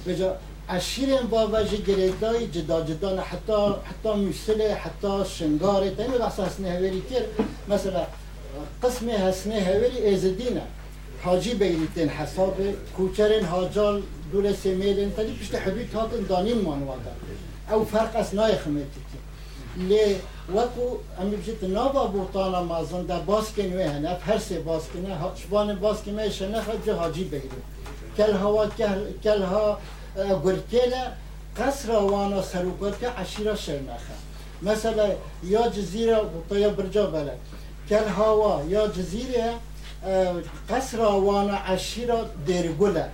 Beca عشیرین بابا جی گریدای جدا جدا نه حتی حتی موسله حتی شنگاره تایمی بحث هسنه هوری کر مثلا قسم هسنه هوری ازدینه حاجی بیریتین حساب کوچرین حاجال دول سمیلین تلی پشت حدود هاتن دانین مانوادا او فرق از نای خمیتی لی وکو امی بجید نابا بوتانا مازن در باسکن وی هنه. هر سه باسکنه شبان باسکن وی شنه خد حاجی بیرید کل هوا کل ها گرکیلا قصر وانا سروکات عشیرة شرنخه مثلا یا جزیره یا برجا بلد کل هوا یا جزیره قصر وانا عشیرة دیرگوله.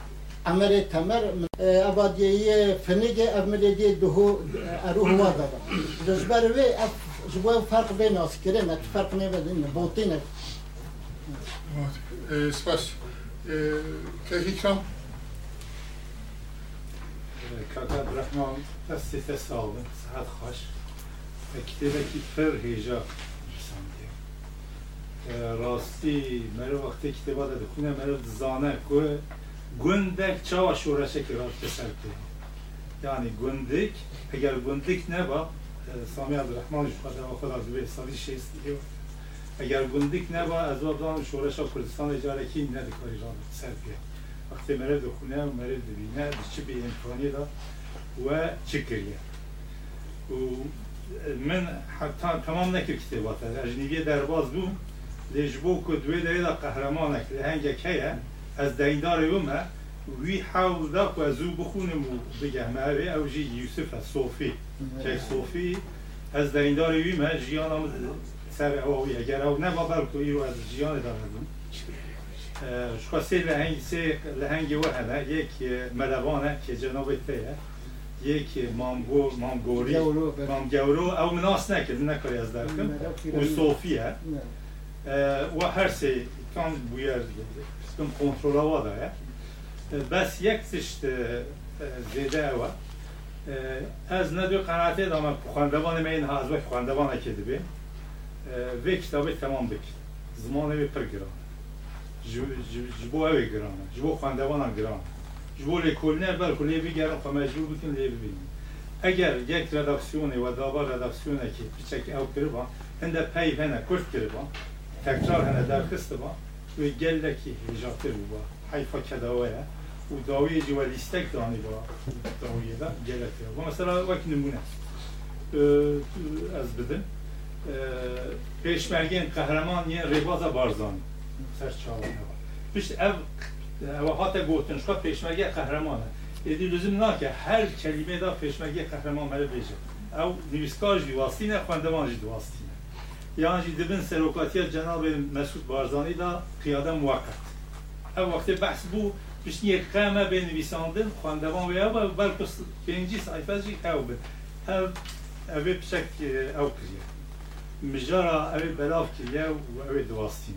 امر تمر ابادیه فنیگ امریدی دهو اروه وادا دزبر وی اف جبو فرق بین آس کرن فرق نمیدن بوتینه سپاس. که اکرام کاکا عبدالرحمن دستی تساوم ساعت خوش کتابکی پر هیجا رسانده راستی مرا وقتی کتابا ده بخونه مرا زانه که گندک چاوا شورشه که راست بسر که یعنی گندک اگر گندک نبا سامی عبدالرحمن خدا و خدا به سالی شیست دیگه اگر گندک نبا از وابدان شورش کردستان اجاره کی نده کاری را سر بیاد وقتی مرد خونه و مرد ببینه چه به امکانی دا و چه کریه. و من حتی تمام نکر کتابات اجنبی درباز بوم لجبو که دوی دایی دا قهرمانک لهنگک هیه از دیندار یومه وی حاول دا که ازو بخونم و بگم. اوی او جی یوسف از صوفی. که صوفی از دیندار یومه جیانم سر اوی اگر او نبا بلکو ایرو از جیان دارم شخص سه لهنگ سه لهنگ وهنه یک ملوانه که جناب تیه یک مامگو مامگوری گورو، بله. مامگورو او مناس نکرد نکاری از درکم و صوفیه و هر سه کان بویر کم کنترل وادا بس یک تشت زیده و از ندو قناعته دامن خواندوان من ها از وقت خواندوان که دبی و کتابه تمام بکن زمانه به پر ji bo evê giran e ji bo xwendevanan giran e ji bo lêkolînê belkû lê bigerin xwe mecbûr bikin lê bibînin. Eger yek redaksiyonê ve dava redaksiyonekî piçek ew kiriba hinde peyv hene kurt kiriba tekrar hene derxistiba ve gelekî hêjatir bûba heyfa kedawaye û dawiyê jî we lîstek danîba dawiyê de gelek bu mesela wek nimûne ez bidim pêşmergên qehreman yên rêbaza barzanî. بارزانی سر چاوانه با پشت او او هات گوتن شکا پیشمرگی قهرمانه ایدی لزوم نا که هر کلمه دا پیشمرگی قهرمان مره بیجه او نویسکار جی واسطی نه خواندمان جی دواسطی نه یعنی جی دبن سروکاتی جناب مسعود بارزانی دا قیاده موقت او وقت بحث بو پشت یک قمه به نویساندن خواندمان و او بلکه پنجی سایفه جی او بن او اوی پشک او کریه مجارا اوی بلاف کریه و اوی دواسطی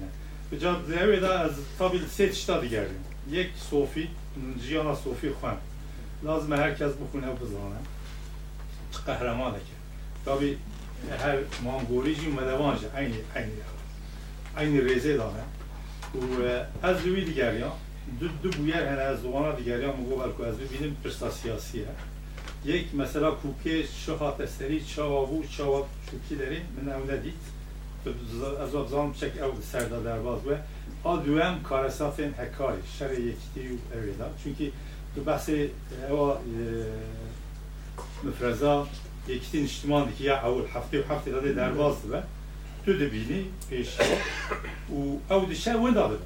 نه بجا اوی دا از تابیل سه تشتا دیگریم. یک صوفی جیانا صوفی خوان. لازم هر کس بخونه و بزانه چه قهرمانه که. تابی هر مانگوری جی مدوان جی عینی عینی عینی ریزه دانه. و از دوی دیگریان. دو دو بویر هنه از زوانا دیگریان مگو بلکو از ببینیم پرستا سیاسیه. یک مثلا کوکه شهات سری چاوابو چاواب چوکی داریم. من او ندید از ابزان چک او سردا درباز و ها دوام کارسات هکاری شر یکتی و اویدا. چونکی تو مفرزا یکتی نشتمان دی که یا اول هفته و هفته داده درباز و تو دبینی پیش و او دشه وين داده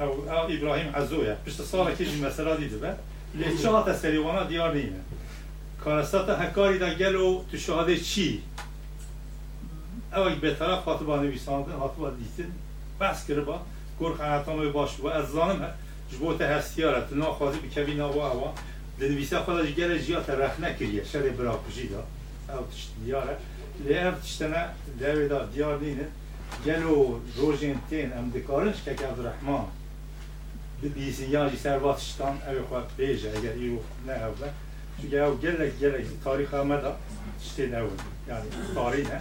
او او ابراهیم عزویا پشت سال که جی مثلا دیده به لیچات سریوانا دیار نیمه. کارسات هکاری دا گلو تو شهاده چی؟ او به طرف هاتو با نویساندن هاتو با دیتن بس کرده با. گر قناتان باش. و از زانم جبوت هستیارت. ناخوازی بکوی ناوا هوا. دنویسه خودش گل جیات رخ نکریه. شر برا کجی دا. او تشت دیاره. لیه تشتنه لیه دا دیار نینه گلو روژین تین. ام دکارنش که که عبدالرحمن. بیسین یاجی سرواتشتان او خواهد بیجه. اگر ایرو نه اوه چون او گلک گلک تاریخ آمده. تشتی نو یعنی تاریخ. نه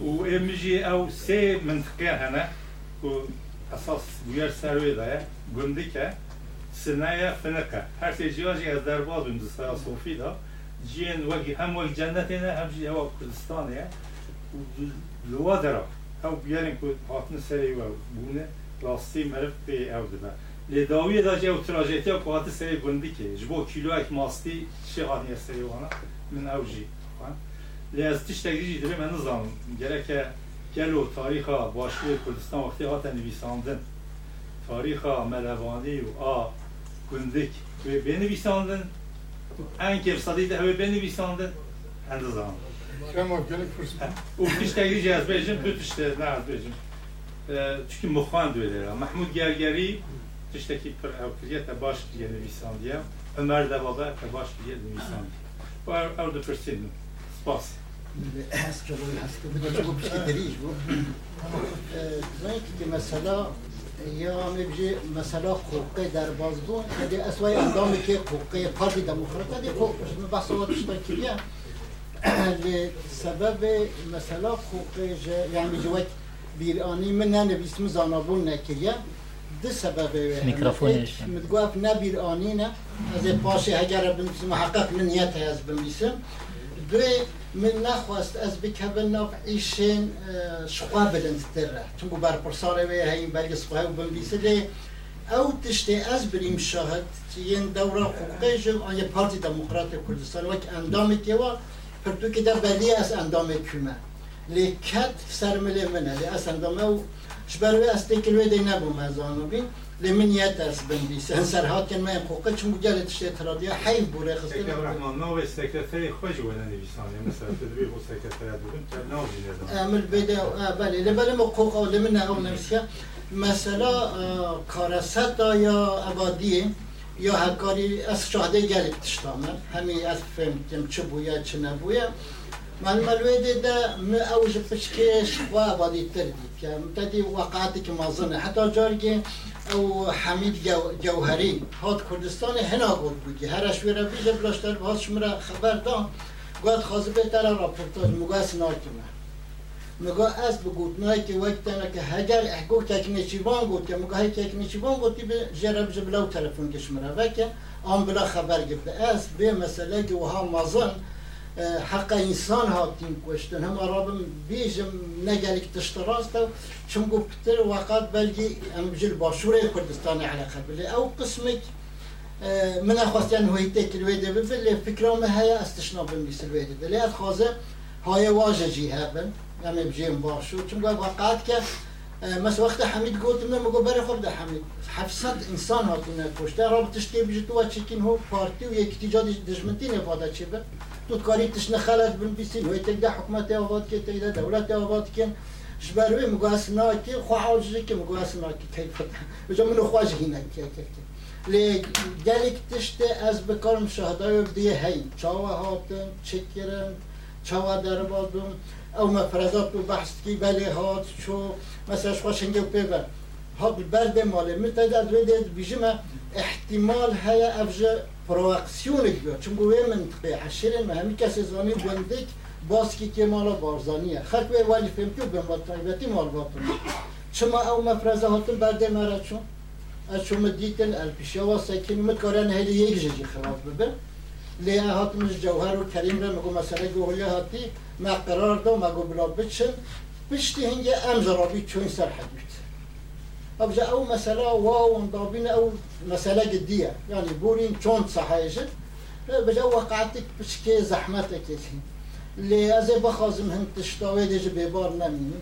و ام جي أو سي منطقية هنا و أساس بير سرويدا جنديكا سنايا فنكا هر سي جيواجي از درباز من دستايا صوفي دا جين وكي هم وكي جنتنا هم جي هوا كردستان يا لوادرا أو بيان كو هاتن سري و بونه راستي مرف بي أو دبا لداوية دا جي أو تراجيتيا كو هاتن سري جنديكي جبو كيلو اك ماستي شي هاتن سري وأنا؟ من أو جي Li ez tiştekî jî dilê me nizanim. Geleke gelo tarîxa başûrê Kurdistan wextê hate nivîsandin. Tarîxa melevanî û a gundik wê bê nivîsandin en kevsadî de hewê bê nivîsandin en nizanim. Û tiştekî jî ez bêjim du tiştê ne ez bêjim. Ee, çünkü muxan duyulera. Mahmud Gergeri tiştekî pir ew kiriye te baş kiriye nivîsandiye. Ömer de baba te baş kiriye nivîsandiye. Bu ew de pirsin. Spas. از جلوی هست که بده چگو پشتی دریج بود زنی که مثلا یا می بجی مثلا حقوقی در باز بون یعنی اسوای اندامی که حقوقی پارتی دموکراتا دی بحث وقت شتا کریه لسبب مثلا حقوقی یعنی جوات بیرانی من نه نویسم زانابون نکریه ده سبب میکروفونش. متقاف نبير آنينا از باشي هجر بنفس محقق من نيت از بنفسم دوی من نخواست از بکبن ناف ایشین شقا بلندتره چون بر پرساره وی هین بلگ سقا و بنویسه لی او تشتی از بریم دوره حقوقی جم آن یه پارتی وک اندام که و پرتو که در بلی از اندام کمه. لی کت سرمله منه. لی از اندام او شبروی از تکلوی دی نبو مزانو بین لی من یه ترس بنویسه انسر هات کن من حقوقی چون بگل تشتی ترادیا حیف بوره خسته Tekrar Rahman navê sekreterê xwe ji we nenivîsaniye mesela tu divê bo sekreteriya dibin te navê nedan عمل بده آه، بله لبرم حقوق او لمن او نفسها مثلا کارستا یا عبادی یا هکاری از شاهده گلک تشتامن همین از فهمتم چه بویا چه نبویا. من ملوی ده م اوج پشکش و عبادی تر دید. که متدی وقعاتی که مازنه. حتی جاری که او حمید جو- جوهری هات کردستان هنا بود. بودی هرش ویرا بیجه بلاشتر باز شمرا خبر دان گواد خوازه بهتر راپورتاج مگاس ناکمه مگا از بگوت نای که وقت تنه که هگر احکو که نچیوان گوت که مگا های که نچیوان گوتی به جرب جبلو تلفن کشمره وکه آن بلا خبر گفته از به مسئله که وها مازن حق انسان هاتیم کشتن هم عربم بیجم نگلیک تشتراز دو چون گفتر وقت بلگی امجل باشور کردستان علاقه بلی أو قسمك آه، من خواستن هویت کلویده بفل فکرام هیا استشنا بمیسل ویده. دلی ات خوازه های واجه جی هبن ام بجیم باشور چون وقت که مس وقت حمید قلت من مگو بری خوب ده حمید. 700 انسان هاتون کشته رابط تشتی بجی تو چکین هو پارتی و یک تیجا دشمنتی نفاده چی به تو کاری تشنه خلق بن بیسین و تک ده حکومت آباد که تک ده دولت آباد کن شبروی مگو اسنا که؟ خو عاجزی که مگو اسنا که؟ کیف بجا منو خواج هینه که که که. لی گلیک تشت از بکار مشاهده دیه هی چاوه هاتن چکرن چاوه در بادم أو مفرزات و بحث بله هات شو مثلا شنگه و پیبر هات برد ماله متد از وید بیجمه احتمال هیا افجا پرواکسیون بیاد چون گوه منطقه عشرین و همی کسی زانی گندک باز کی که مالا بارزانیه. خلق به ولی فهم که به مال طایبتی مال باطن چما أو مفرزه هاتن برد مرا چون؟ از شما دیتن الپیشا و سکین متکارن هلی یک جی خراب ببه لیا هات مش جوهر و کریم را مگو مثلا گوهلی هاتی ما قرار دو مگو بلا بچن بشتی هنگه امزرابی چون سر حدید ابجا أو مسألة واو مضابين أو مسألة جدية يعني بورين چون صحيجة بجا وقعتك بشكي زحمتك اللي ازي بخازم هن تشتاوي ديج بيبار نميني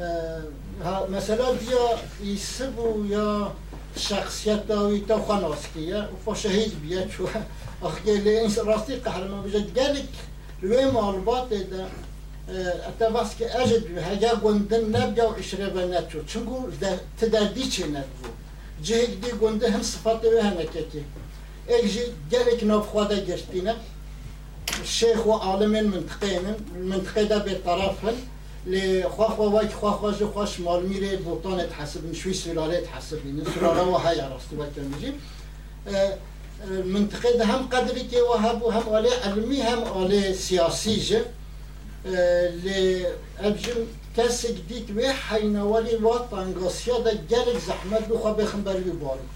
آه ها مسألة ديا يسبو يا شخصيت داوي تو خناسكية وفا شهيد بيا شو Akdeli rasti kahraman bize gelik rüyem arbat eden اتفاس که أجد به هجا گوندن نبیا و اشره به نتو چنگو تدردی چی نبو جهگ دی گونده هم صفات به هنکتی اگجی گلک نبخواده گرتینه شیخ و عالم منطقة من منطقة دا به طرف هن لخواه واك خواه واج خواه شمال ميري بوطان تحسب نشوي سلالة تحسب سلالة وهاي راستو باكتن بجيب آه، منطقه ده هم قدری که و هم هم آله علمی هم آله سیاسی جه. لأبجم كاس جديد وي حينوالي الوطن قصيا دا جالك زحمت بو خوا بخن بري باري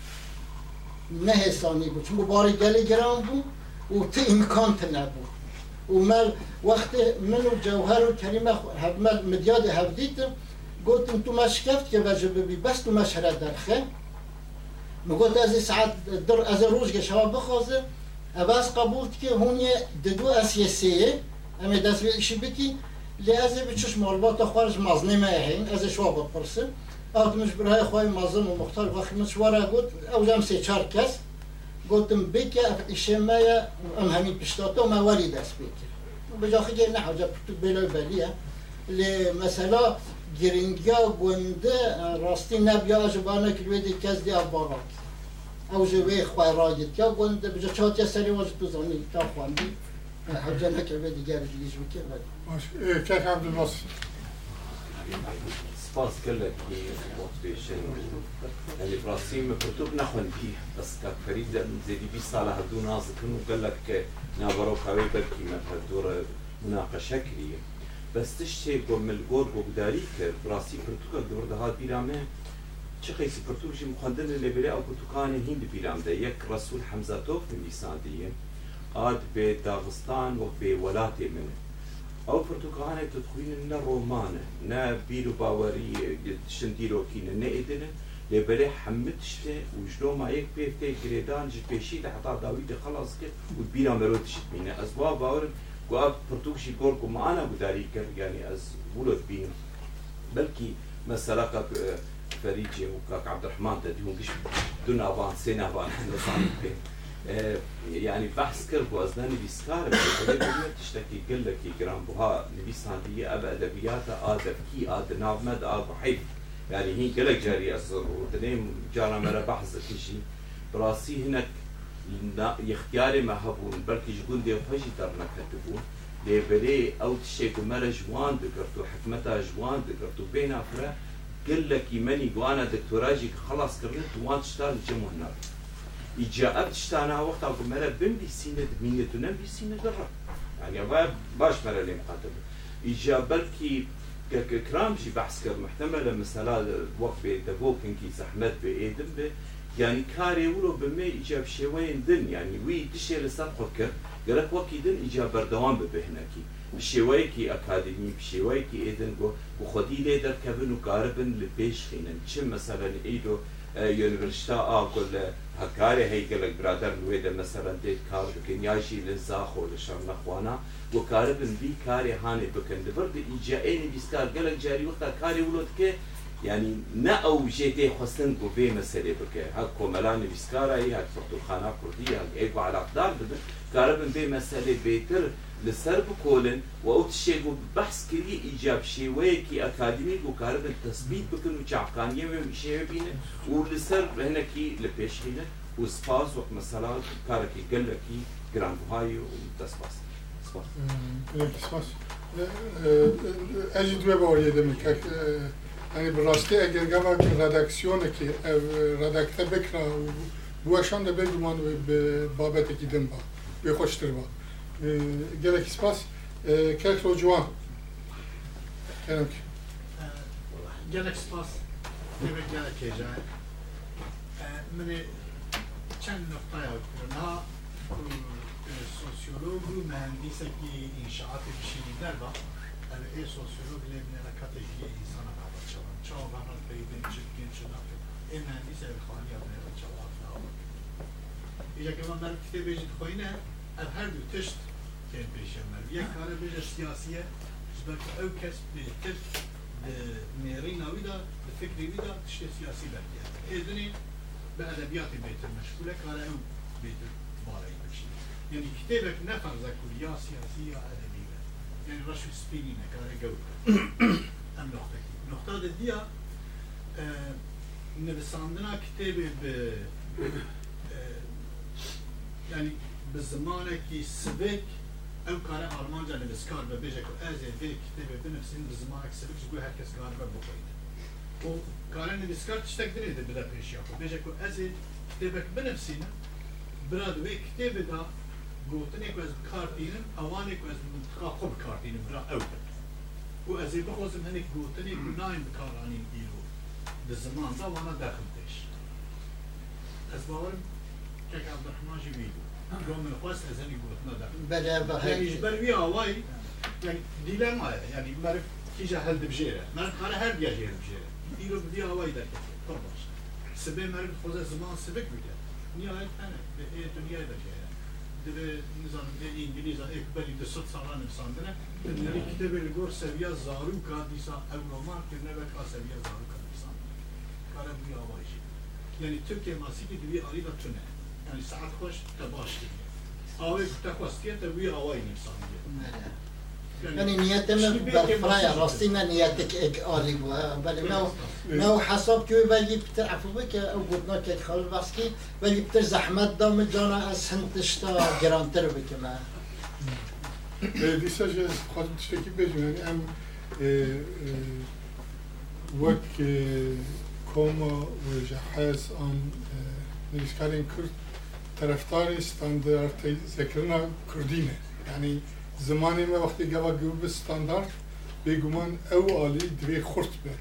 نه ثاني بو چون باري جالي جرام بو و ت امكان تنبو ومال وقت من وجوهر وكريمة هبمال مدياد هبديت قلت انتو ما شكفت كيف بي بس تو مش هرد درخه قلت از ساعات در از روز که شما بخوازه عوض قبول که هونی ددو اسیسیه اما دست به ایشی بکی لازم بچش معلومات خارج مازنی ما هین از شو بپرسم آدمش برای خواهی مازن و مختار وقتی مشواره گفت او جام سه چهار کس. گفتم بکی ایشه ما ام همین پشتاتا ما ولی دست بکی بجا خیلی نه حاجه پتو بلای بلیه. لی مثلا گرنگیا گونده راستی نبیا جبانه کلوی دی کس دی ابارات أو جوی خواه راید یا گونده بجا چاتی سری واجد بزانی تا خواندی حجا نکلوی دی گرد دیش بکر باش کک عبد الباسی سباس كلك موتيفيشن يعني براسي ما كتب نخون بيه بس كفريد زي بي صالح هدو نازك وقال لك نابرو كاوي بركي ما مناقشه كريه بەستش تێ بۆ ملگۆر بۆگداری کرد ڕاستی پرتوکە دووردەها پیرامێ چه قیسی پرتوکی مخندن لبری أو پرتوکان هند پیرامده یک رسول حمزه توف حمزاتوف نویساندیه قاد به داغستان و به ولات منه أو پرتوکان تدخوین نه رومانه نه بیرو باوری شندیروکینه نه ادنه لبری حمد شته و جلو ما یک پیفته گریدان جد پیشید حتا داوید خلاص کرد و بیرامرو تشت مینه از با باورن كواب برتوكشي كوركو ما أنا گواب پرتوکشی کۆر و معە گوداری کرد ینی ئەس بولت بین بەلکی مەسەلا فەریجێ و کاک عبدرحمان دەدیون گشت دو ناوان سێ ناوان لەسان تشتكي یعنی لكي کرد بۆ نبي سانديه ابا گلەکی آدب كي ئەب ئەدەبیاتە مد ئادناومەد ئابحیب يعني هي قلق جاري أصر وتنين جارة مرة بحث كشي براسي هناك يختياري ما هەبوون بەلکیش گوون دێ خۆشی دەڕنەکەت بوون لێبەرێ ئەو تشێک و مەرە ژوان دەگرت و حکمەتا ژوان دەگرت و بێنافرە گلەکی مەنی گوانە دکتۆراژی خلاصکردن توان وقتا جەمهنا مالا شتانە بي سيند بمبیسینە نم بي نەمبیسینە دەڕە يعني باش مالا لي مقاتل إجا بلكي كرامجي بحث كر محتملة مثلا وقت بي دبوكن كي زحمت بي إيدم بي یعنی کارێ وڵۆ بەمێ ئیجاب شێوەیەن دن ینی وی تشێ لەسەر خۆت کرد گەرەک وەکی دن ئیجا بەردەوام ببهێنەکی شێوەیەکی ئەکادمی شێوەیەکی ئێدن بۆ و خۆتی لێ دەرکەبن و کاربن لە پێش خینن. چ مەسەرەن ئیدۆ یونیورشتا ئاکۆ لە هەکارێ هەیگەلک برادەر نوێ دە مەسەرەن دێت کار بکەن یاشی لە زاخۆ لە شەڕ نەخوانا و کاربن بی کارێ هاانێ بکەن دەبەر ئیجا ئێنی بیستکار گەلک جاری وەختا کاری وڵۆت کێ او جيتي خصن کو به مسئله بکه هک کوملان بیسکارا ای هک فرتوخانه کردی هک ایگو على اقدار بده كاربن به مسئله بيتر لسر بكولن و او تشيغو بحث كري ايجاب شيويكي اكاديمي و كاربن تثبيت بكن و چعقانيه و شيوي بينه و لسر هنكي لبيش هنا و سپاس وقت مثلا كاركي قلكي جران بوهاي و تسپاس سپاس قسمت اجی دوی باوری دمی که یعنی براستی اگر گما ردکسیون که ردکته بکره و بوشان ده بگمان به بابت کی دم با به خوشتر با گلک سپاس کرک رو جوان کرم که gelek spas demek gelek heyecan. Mene çend noktaya kurna sosyolog و mühendise ki inşaat bir şeyler var. Yani e sosyolog ile bir kategori insana bağlı çalan. Çoğu bana peydin çıkkın çıdak. E mühendis ev khani yapmaya çalan. İşte ki ben kitabı ecid koyne ev her bir tişt kent peşemler. Yek kare bir siyasiye belki ev kes bir tişt نيرين ويدا بفكري ويدا تشتي سياسي بردية إذني بأدبيات بيت المشغولة على أو بيت باري بشي يعني كتابك نفر ذكورية سياسية yani Raşid Spinine kadar gavur. Hem noktaki. Nokta da diye نویساندنا کتێبێ بە ینی بە زمانێکی سبێک ئەو کارە ئالمانجا نویسکار بە بێژێک و ئەزێ بێ کتێبێ بنووسین بە زمانێک سبێک گو هەر کەس کار بە بخۆیت و کارە نویسکار تشتێک درێت بدە پێشیا و بێژێک و ئەزێ کتێبێک بنووسینە برا دوێ کتێبێدا از کتابه بنفسین براد وی کتابه دا گوتنی که از کارتینم اوانی که از منطقه خوب کارتینم برا او و از بخوزم هنک گوتنی بنایم بکارانی ایرو به زمان دا وانا داخل دیش از باورم که عبدالرحمن جویدو قوم الخواست از هنی گوتنا داخل بله يعني بله جبر ويا واي يعني ديلاما يعني معرف كيجا هل بجيرة معرف على هل بيا جيرة بجيرة يديرو بديا واي داك طربش سبي معرف خوزا زمان سبك بيدا نهاية أنا بإيه دنيا دا dire nizam e, ingiliza ekbeli eh, de sırt salan insandire dinleri kitebeli gör seviye zaruka disa evnomar ki ne veka seviye zaruka insan kare bu yavaş. Yani Türkiye masiki divi arida tüne yani saat hoş tebaş diye Avek takwastiyete vi avay insan diye. یعنی نیت من برفرای راستی نه نیت که اک آلی بو ولی ما ما حساب که ولی بتر عفو بک او گفتنا که خال بسکی ولی بتر زحمت دام جانا از هندشتا گرانتر بکم دیسا جه خواهد تشتکی بجم یعنی ام وک کۆمە حەز ئەم نویسکارین کورد طرفداری استانداردی زکرنا کوردینه یعنی زمانی ما وقتی گوا گو به استاندارد بگومان او عالی دوی خورد به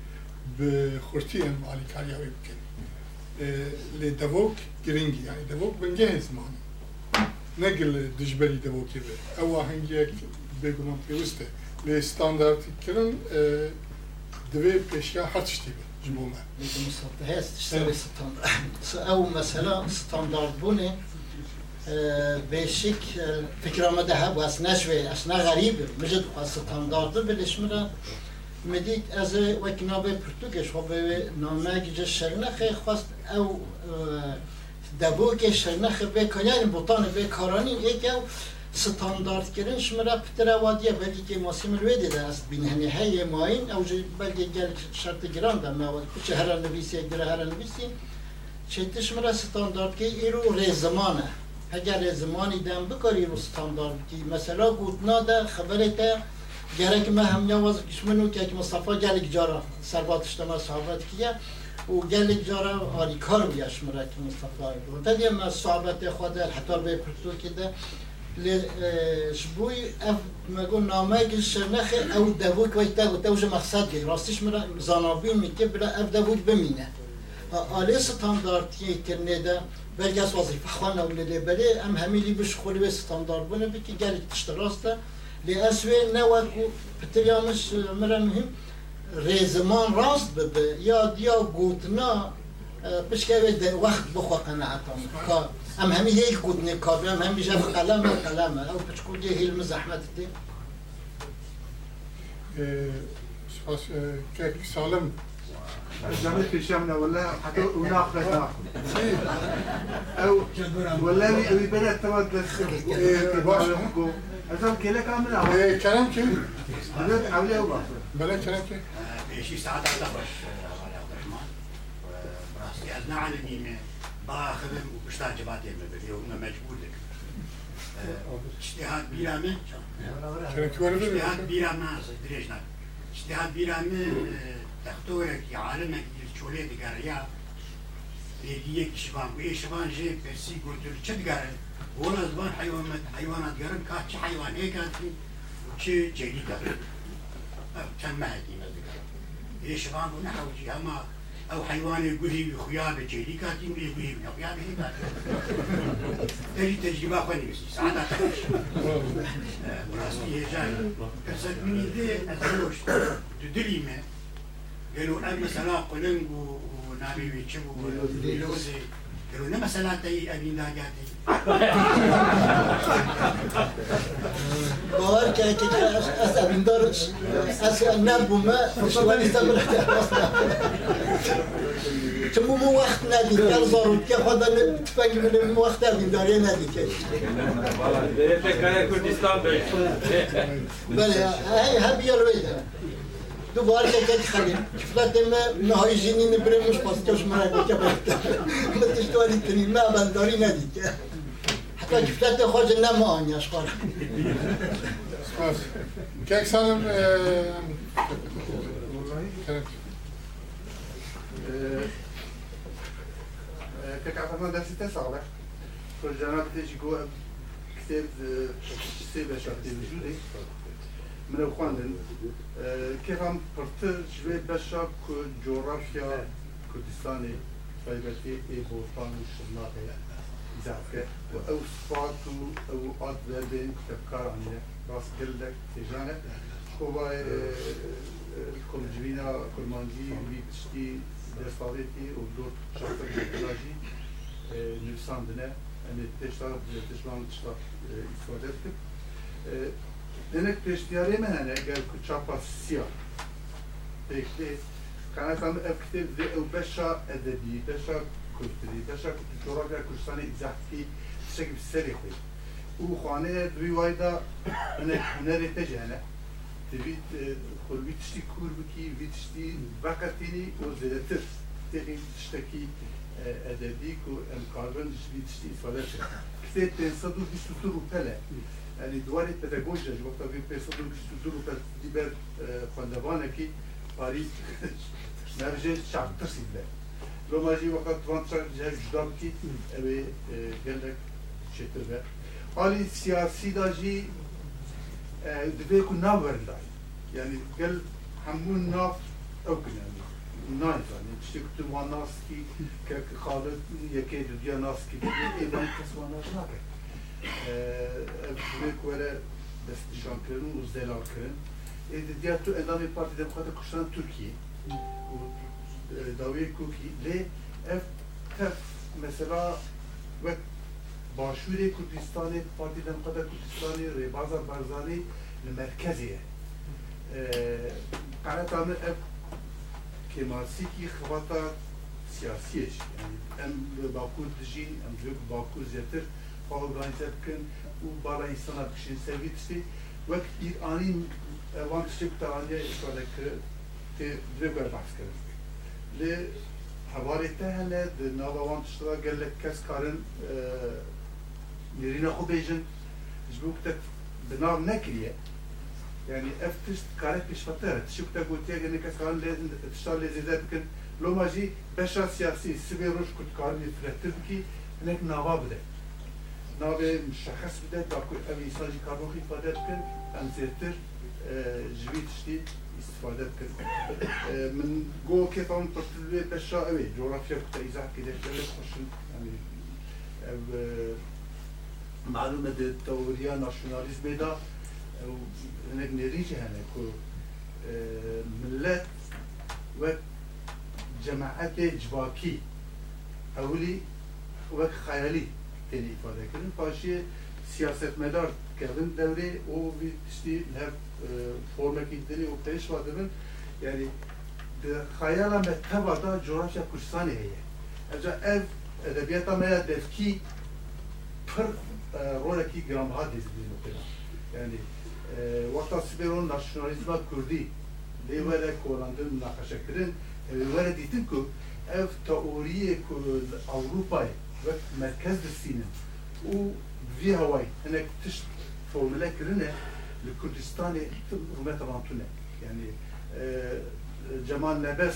به خورتی ام عالی کاریاوی بکن لی دوک گرینگی یعنی دوک بنگه زمانی نگل دجبری دوکی به او آهنگی بگومان پیوسته لی استاندارد کرن دوی پیشیا هر تشتی به جبومه هست تشتري ستاندرد او مثلا ستاندرد بونه بشك فكرة ما ذهب واسنا شوي اسنا غريب مجد ستاندرد بلش مرا مديت از وكنا به برتوكش خو به نامه جه شرنخ خواست او دبو که شرنخ به کنیان بوتان به کارانی یک او ستاندارد کردن شمرا پتر وادیه بلکه که موسم الویدی ده است بین هنی های ماین او جی بلکه گل شرط گران ده ما چه هر نویسی گره هر نویسی چه شمرا ستاندارد که ایرو رزمانه اگر رزمانی دم بکاری رو ستاندارد که مثلا گوتنا ده خبرته گرک ما هم نواز کشمنو که مصطفی گلک جارا سرباتش دم صحبت کیه. و گلک جارا آری کار بیاش که مصطفی بود. تا ما صحبت خود حتی به پرتو که ده شبوي اف ما قول ناماج شرنخ او دافوك ويتا وتوج مقصد جي راستش مرا زانابين مكبرا اف دافوك بمينه آلی ستانداردی کرنه ده. بلکه از وظیفه خوانا و لیلی بله ام همیلی بش خوری به ستاندارد بونه بکی گلی تشت راسته لی اسوی نوک و پتریامش مهم ریزمان راست بده. یا یا گوتنا بشكل وقت بخوا قناعتهم كا ام همي هيك قدني كاب ام همي جاب قلم قلم. او بتشكون هي المزاحمة دي سپاس که سالم جامعتك شامله ولا وناقضه أو ولا ابي بنات تود تباشر ازم كلك عامل إيه كلام كده بنات عامله إيه بقى بنات كلام كده شي ساعات على عبد الرحمن براسي ازنا على اليمين باخذ وش تعجبات يمين اليوم مجبول لك اجتهاد بيرامي اجتهاد بيرامي دريجنا اجتهاد بيرامي دکتۆرێکی عالمێکی چۆلێ دیگەڕیا یەکیشبان بێشبان ژێ پرسی گوتر چ دگەرن بۆ لەزبان حیوانەت حیوانات گەرم کا چ حیوانەیەکاتی چ جێری دەڕێت آه، چەند مەهدی نەدەگەڕ ێشبان بوو نەحوجی ئەمە ئەو حیوانێ گوهی خویا بە جێری کاتی لێ گوهی نەقیا دەری تەجریبا خۆنیویستی سعدا ڕاستی هێژان کەسەت منی دێ ئەزۆشت دلی من gelo amma مثلا قلنجو nabi wichibu lose gelo nama مثلا تي abin da ga tai باور كان كده أس أبين دارش أس النبو ما فشوان يستمر تمو مو وقت نادي كان زارو كي خدا تفاق من وقت نادي داري نادي كي بلي هاي هبي الويدة کردستان بله هی هم بیار ویده دوباره که که خلیم کفلت ما نهایی جینی نبره مش پاس کش مرا که بخت متش توانی تنی ما بنداری ندید که حتی کفلت خواج نما آنیش خواهد سپاس که سالم کلم كعبنا درس تسعة فالجامعة تيجي جوا كتاب سيبة شرطي وجودي من الخواندن كيف هم برتر جوي بشا جغرافيا كردستاني تايبتي اي بوطان وشرناقي زعفك او صفات او عاد بين تفكار عنه راس قلك تجانا هو كل جبينا كل مانجي ويكشتي دستاويتي ودور شرطة الكلاجي نفساندنا ان تشتغل تشتغل تشتغل denek peştiyare menene gel ku çapa siyah. Peki kana tam evkte ve beşa edebi, beşa kültürü, beşa coğrafya kursana izahti şekil serikli. U khane duy vayda ne huneri tecene. دوید خود وی تشتی کور بکی وی تشتی وقتینی و زیادتر تیغی تشتکی ادبی که امکاربن وی تشتی استفاده شد کتاب تنصد و بیست و دو روپله يعني دواري بيداغوجيا وقتا في بيصدر بيصدر ديبر خواندوانه كي باريس نرجع شعب ترسي بلا لو ما جي وقت 20 جهاز جدام كي ابي قال لك شتر بلا حالي سياسي دا جي دبي يكون ناور داي يعني قال همون ناف او يعني نايف يعني تشتي كتب ناس كي ناكي بوێک وەرە دەستنیشانکردن و زێلاکردن دیا تو ئەندامی پارتی دەمخواتە کوشتان تورکی داوی کوکی لێ ئەف تەف مەسەلا وەک باشووری کوردستانی پارتی دەمخواتە کوردستانی ڕێبازە بارزانانی لە مرکزیە قەرەتانە ئەف کێماسیکی خواتا سیاسیش ئەم باکوور دژین ئەم باکوور زیاتر organize kën u bara insana këshin servisi vek i anin e vanë të shqip të anje e shkale kë të drëgë e bahs kërës. Lë havarit hele dhe nava vanë të shtra gëllë kës karën zbuk të binav nekriye yani eftişt karet pişfatı tişuk da gutiye gene kasan lezin tişar lezide bikin lomaji beşa siyasi sibe ruş kut karni ki nek nava bide نابه مشخص بدەێت تاکو ئەوی ساژی کارۆخی فادە بکرد ئەم زێتر جوی آه، تشتی استفاده بکرد آه، من گو که گۆ کێفام پرتلوێ بەشا ئەوێ جۆرافیا کوتە ئیزاح کردێت خوشن. آه، معلومة ده التورية ناشوناليزم دا هناك نريجي هنا كو ملت و جماعت جواکی اولی وك خیالی. dediği ifade edildi. Başı siyasetmedar gelin devri o bir işte her e, formak indiri o peş vadının yani hayala mehtevada coğrafya kursaniyeye. Aca ev edebiyata meya defki pır e, roleki gramha dizdi mesela. Yani e, vakta siberon nasyonalizma kurdi levele kolandın nakaşa kirin levele ditin ku ev teoriye ku Avrupa'yı مركز السينما و في هواي. هناك تشت فورمولا كرنا الكردستاني هما طبعا يعني آه جمال نبس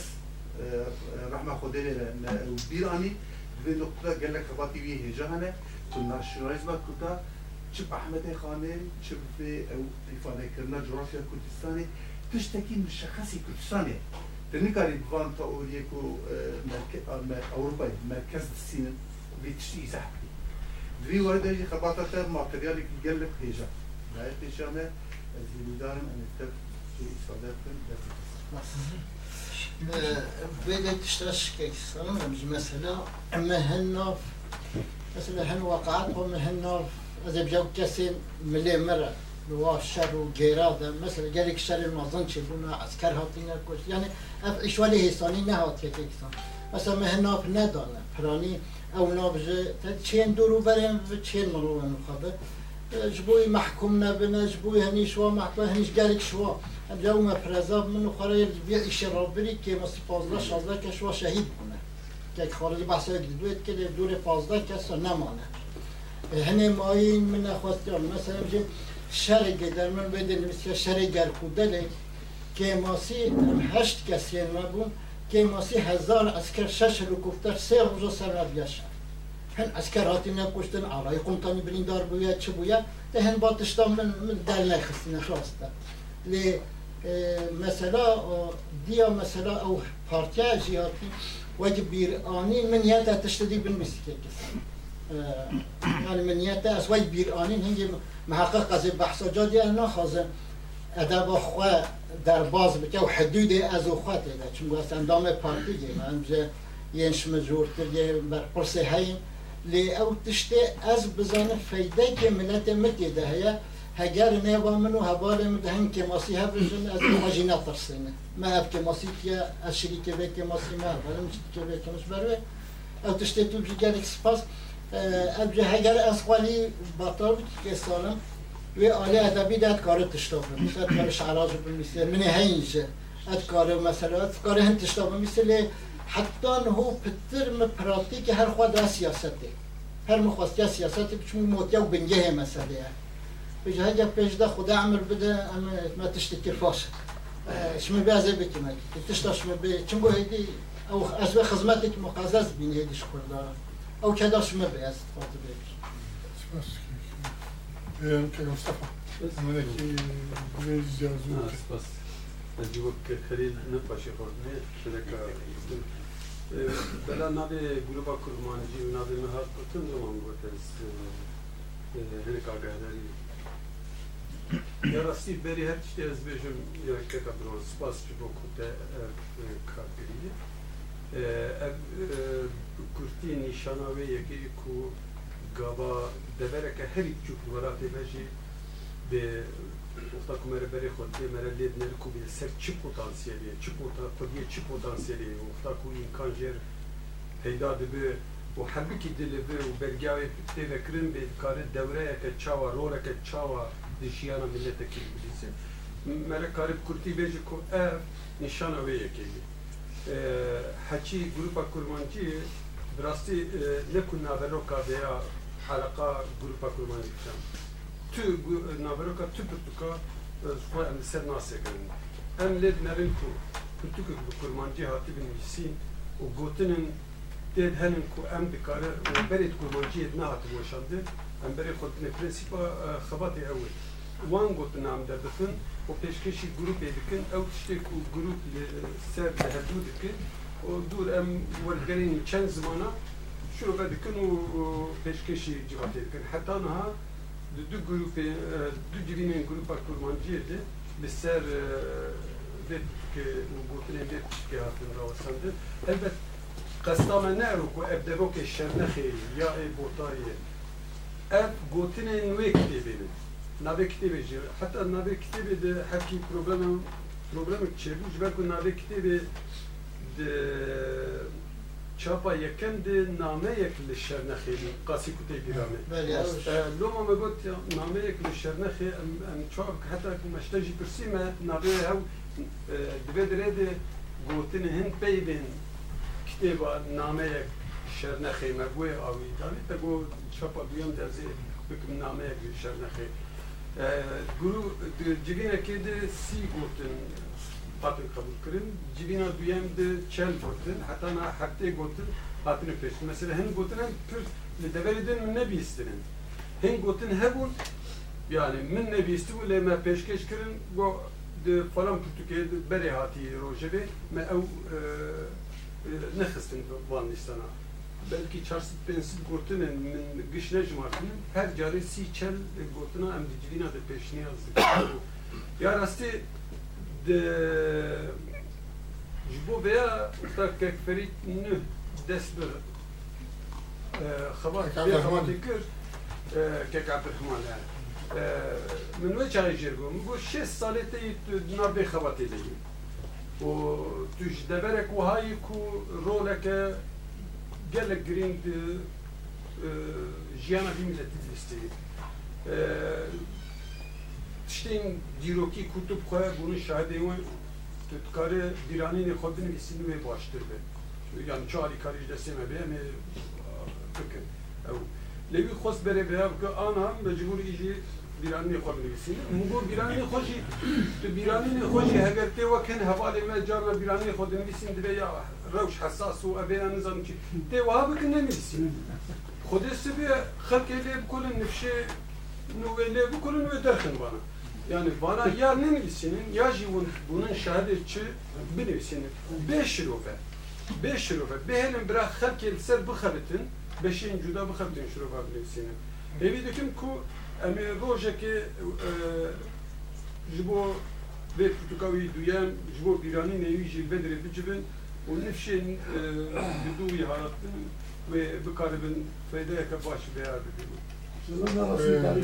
آه رحمة خديري وبيراني في نقطة قال لك خباتي بيه هجانا الناشوناليزم كتا شب أحمد خاني شب في أو إفادة كرنا جغرافيا كردستاني. تشتكي من شخصي كردستاني. تنكاري بفان تأوريكو أوروبا مركز السينما лициза. Две вордежи хабатата материали гелле пежа. Да е пежаме از همیدارم ان تب في صداقتن بدأت تشترك سلام مثلا أما هنا مثلا هن وقعت ومن هنا از بجاو کسی ملی مرة وشر وجيراد مثلا جالك شر المظن شفونا عسكر هاتينا كوش يعني اف اشوالي هيساني نهات كيكسان مثلا ما هنا في ندانا براني أو نابج تشين دورو برين تشين مروان خبر جبوي محكومنا بنا جبوي هني شوا محكوم هنيش قالك شوا. جو ما فرزاب من خرير بيع إيش ربري كي مس فازلا شازلا كشوا شهيد كنا كي خارج بحث دويت كده دور فازلا كسر نمانا هني ماين من أخواتي مثلا بجي شر قدر من بدل مثل شر قال خدلك كي ماسي هشت كسين ما بون که ماسی هزار اسکر شش هلیکوپتر سه روزا سر بیاشن هن اسکر هاتی نکشتن آرای قمتانی بریندار بویا چه بویا ده هن باتشتا من من دل نخستین خلاستا لی مثلا دیا مثلا أو پارتیا جیاتی وجه بیر آنی من یاتا تشتدی بن کسی يعني من يتا أسوي بير آنين هنجي محقق از بحث جادي أنا خازن. ادب خو در باز بکه و حدود از او چون گوست اندام پارتی گه. من بجه ینش مجور کرده بر پرسه هایم لی او تشته از بزانه فیده که ملت متی ده. هیا هگر نیوا منو هبال مدهن که ماسی هفرجن از ماجینا ترسینه ما هف که ماسی که از شریکه به که ماسی ما هبالم که به که مش بروه. او تشته تو بجی گلک سپاس ابجه هگر از خوالی باطار بکی که سالم. و آلی ادبی داد کار تشتاب مثلا کار شعراج بمیسه من هینجه اد کار مثلا اد کار هن تشتاب مثل حتی هو پتر م پراتیک هر خود را سیاسته هر مخواستی سیاستی بچون موتیا و بنجه مثلا بجه هجا پیش ده خدا عمل بده اما ما تشتكي فاش شما بيعزي بك ما تشتا شما بي چون بو هيدي او ازوي خدماتك مقازز بين هيدي شكر دار او كذا شما بيعز تفاضل بك سپاس اه، که مصطفى عملك بيز جازو سپاس از وقت خلیل نپاشی خوردنه شرکا بلا ناوی گروپا کرمانجی و ناوی مهات کتن زمان گوت از هنک آگاهداری یا راستی بری هر چی از بیشم یا که کبران سپاس چی با کتا کار کریه کرتی نشاناوی یکی کو گاوا دبره که هری چوک وراتی بجی به Ufta ku mere beri xod te mere led nel ku bir ser çi potansiyeli, çi pota kodiye çi potansiyeli, ufta ku imkan jer peyda dibe و حبی کی دل به و برگاوی تی وکرین به کار دوره که چاوا روله که چاوا دشیانا ملت کی بلیسه مره کار کرتی بیجی کو اف نشانه وی یکی حچی گروپا کرمانچی براستی نکن ناوروکا veya حلقة جروبا كرماني كان. تو نابروكا تو بتوكا خوي أم سر ناسي كان. أم لد نرين كو بتوكا بكرمانجي هاتي بنويسين وقوتنن ديد هنن كو أم بكار وبرد كرمانجي دنا هاتي بوشاندي أم برد خلتني برنسيبا آه، خباتي أول. وان قوت نام دردفن و پیشکشی گروپ دکن أو تشتی کو گروپ سر دهدو دکن و دور أم ورگرین چند زمانه شروع دکن و پیشکشی جواتی دکن حتی نها دو گروپ دو جوینین گروپا کرمانچی ده لسر دید که گوتن دید که هاتن راوسنده البته قسطامه نرو کو ابدبو که شرنخی یا ای بوتایه اب گوتن نوی کتیبه ده نوی کتیبه جه حتی نوی کتیبه ده حکی پروبلم پروبلم چه بوش برکو نوی کتیبه ده چاپا یکم دی نامه یک لشرنخی قاسی کتی گرامه لوما ما گوت نامه یک لشرنخی ام چاپ حتی که مشتجی پرسی ما نابه هاو دبه دره دی گوتن هند پی بین کتیبا نامه یک شرنخی ما گوی آوی دانی تا گو چاپا دویم درزی بکم نامه یک لشرنخی گروه جگینه که دی سی گوتن qebul kirin civîna duyem de çel gotin heta na heftê gotin hatine pêştin mesela hin gotin hem pir li deverê din min nebîstinin hin gotin hebûn yani min nebîstibû lê me pêşkeş kirin go di falan Pirtûkê de berê hatî rojevê me ew نخستن وان نیستانا بلکی چارست پنسید گوتنن من گش نجمارتنن هر جاری سی چل گوتنا ام دی جوینا ده پیشنی از یا راستی de ji bo veya ta kekferî nû dest bi xebat bê xebatê kir kek Abdurrahman yani. Min ve çayê jêr bûm bu şêst salê te tu navbê xebatê de yî و tu ji deverek wihayî ku roleke gelek girîng di jiyana vî milletî dilîstê tiştên dîrokî ku tu bixwe bûnî şahidê we tu dikarî dîranînê xwe binivîsî wê baştir be yani çi alîkarî ji destê me bê em ê bikin ew lê wî xwest berê vêya bike ana mecbûrî jî بیرانی خود نویسین مگو بیرانی خوشی تو بیرانی خوشی اگر تی وکن حواله ما جارنا بیرانی خود نویسین دیگه یا روش حساس و ابینا نظام چی تی وها بکن نویسین خود سبی خلق لی بکلن نفشه نو لی بکلن و درخن bana yani bana ya nemlisinin ya jivun bunun şahidçi birisinin. Beş şirofe. Beş şirofe. Behelin bırak herkel ser bu habitin. Beşin cüda bu habitin şirofe birisinin. Evi düküm ku emi rojeki e, jibo ve portukavi duyan jibo irani nevi jilvedre bicibin o nefşin e, yudu yarattı ve bu karibin fedeye kapaşı beyar dedi. Şunun da nasıl tarih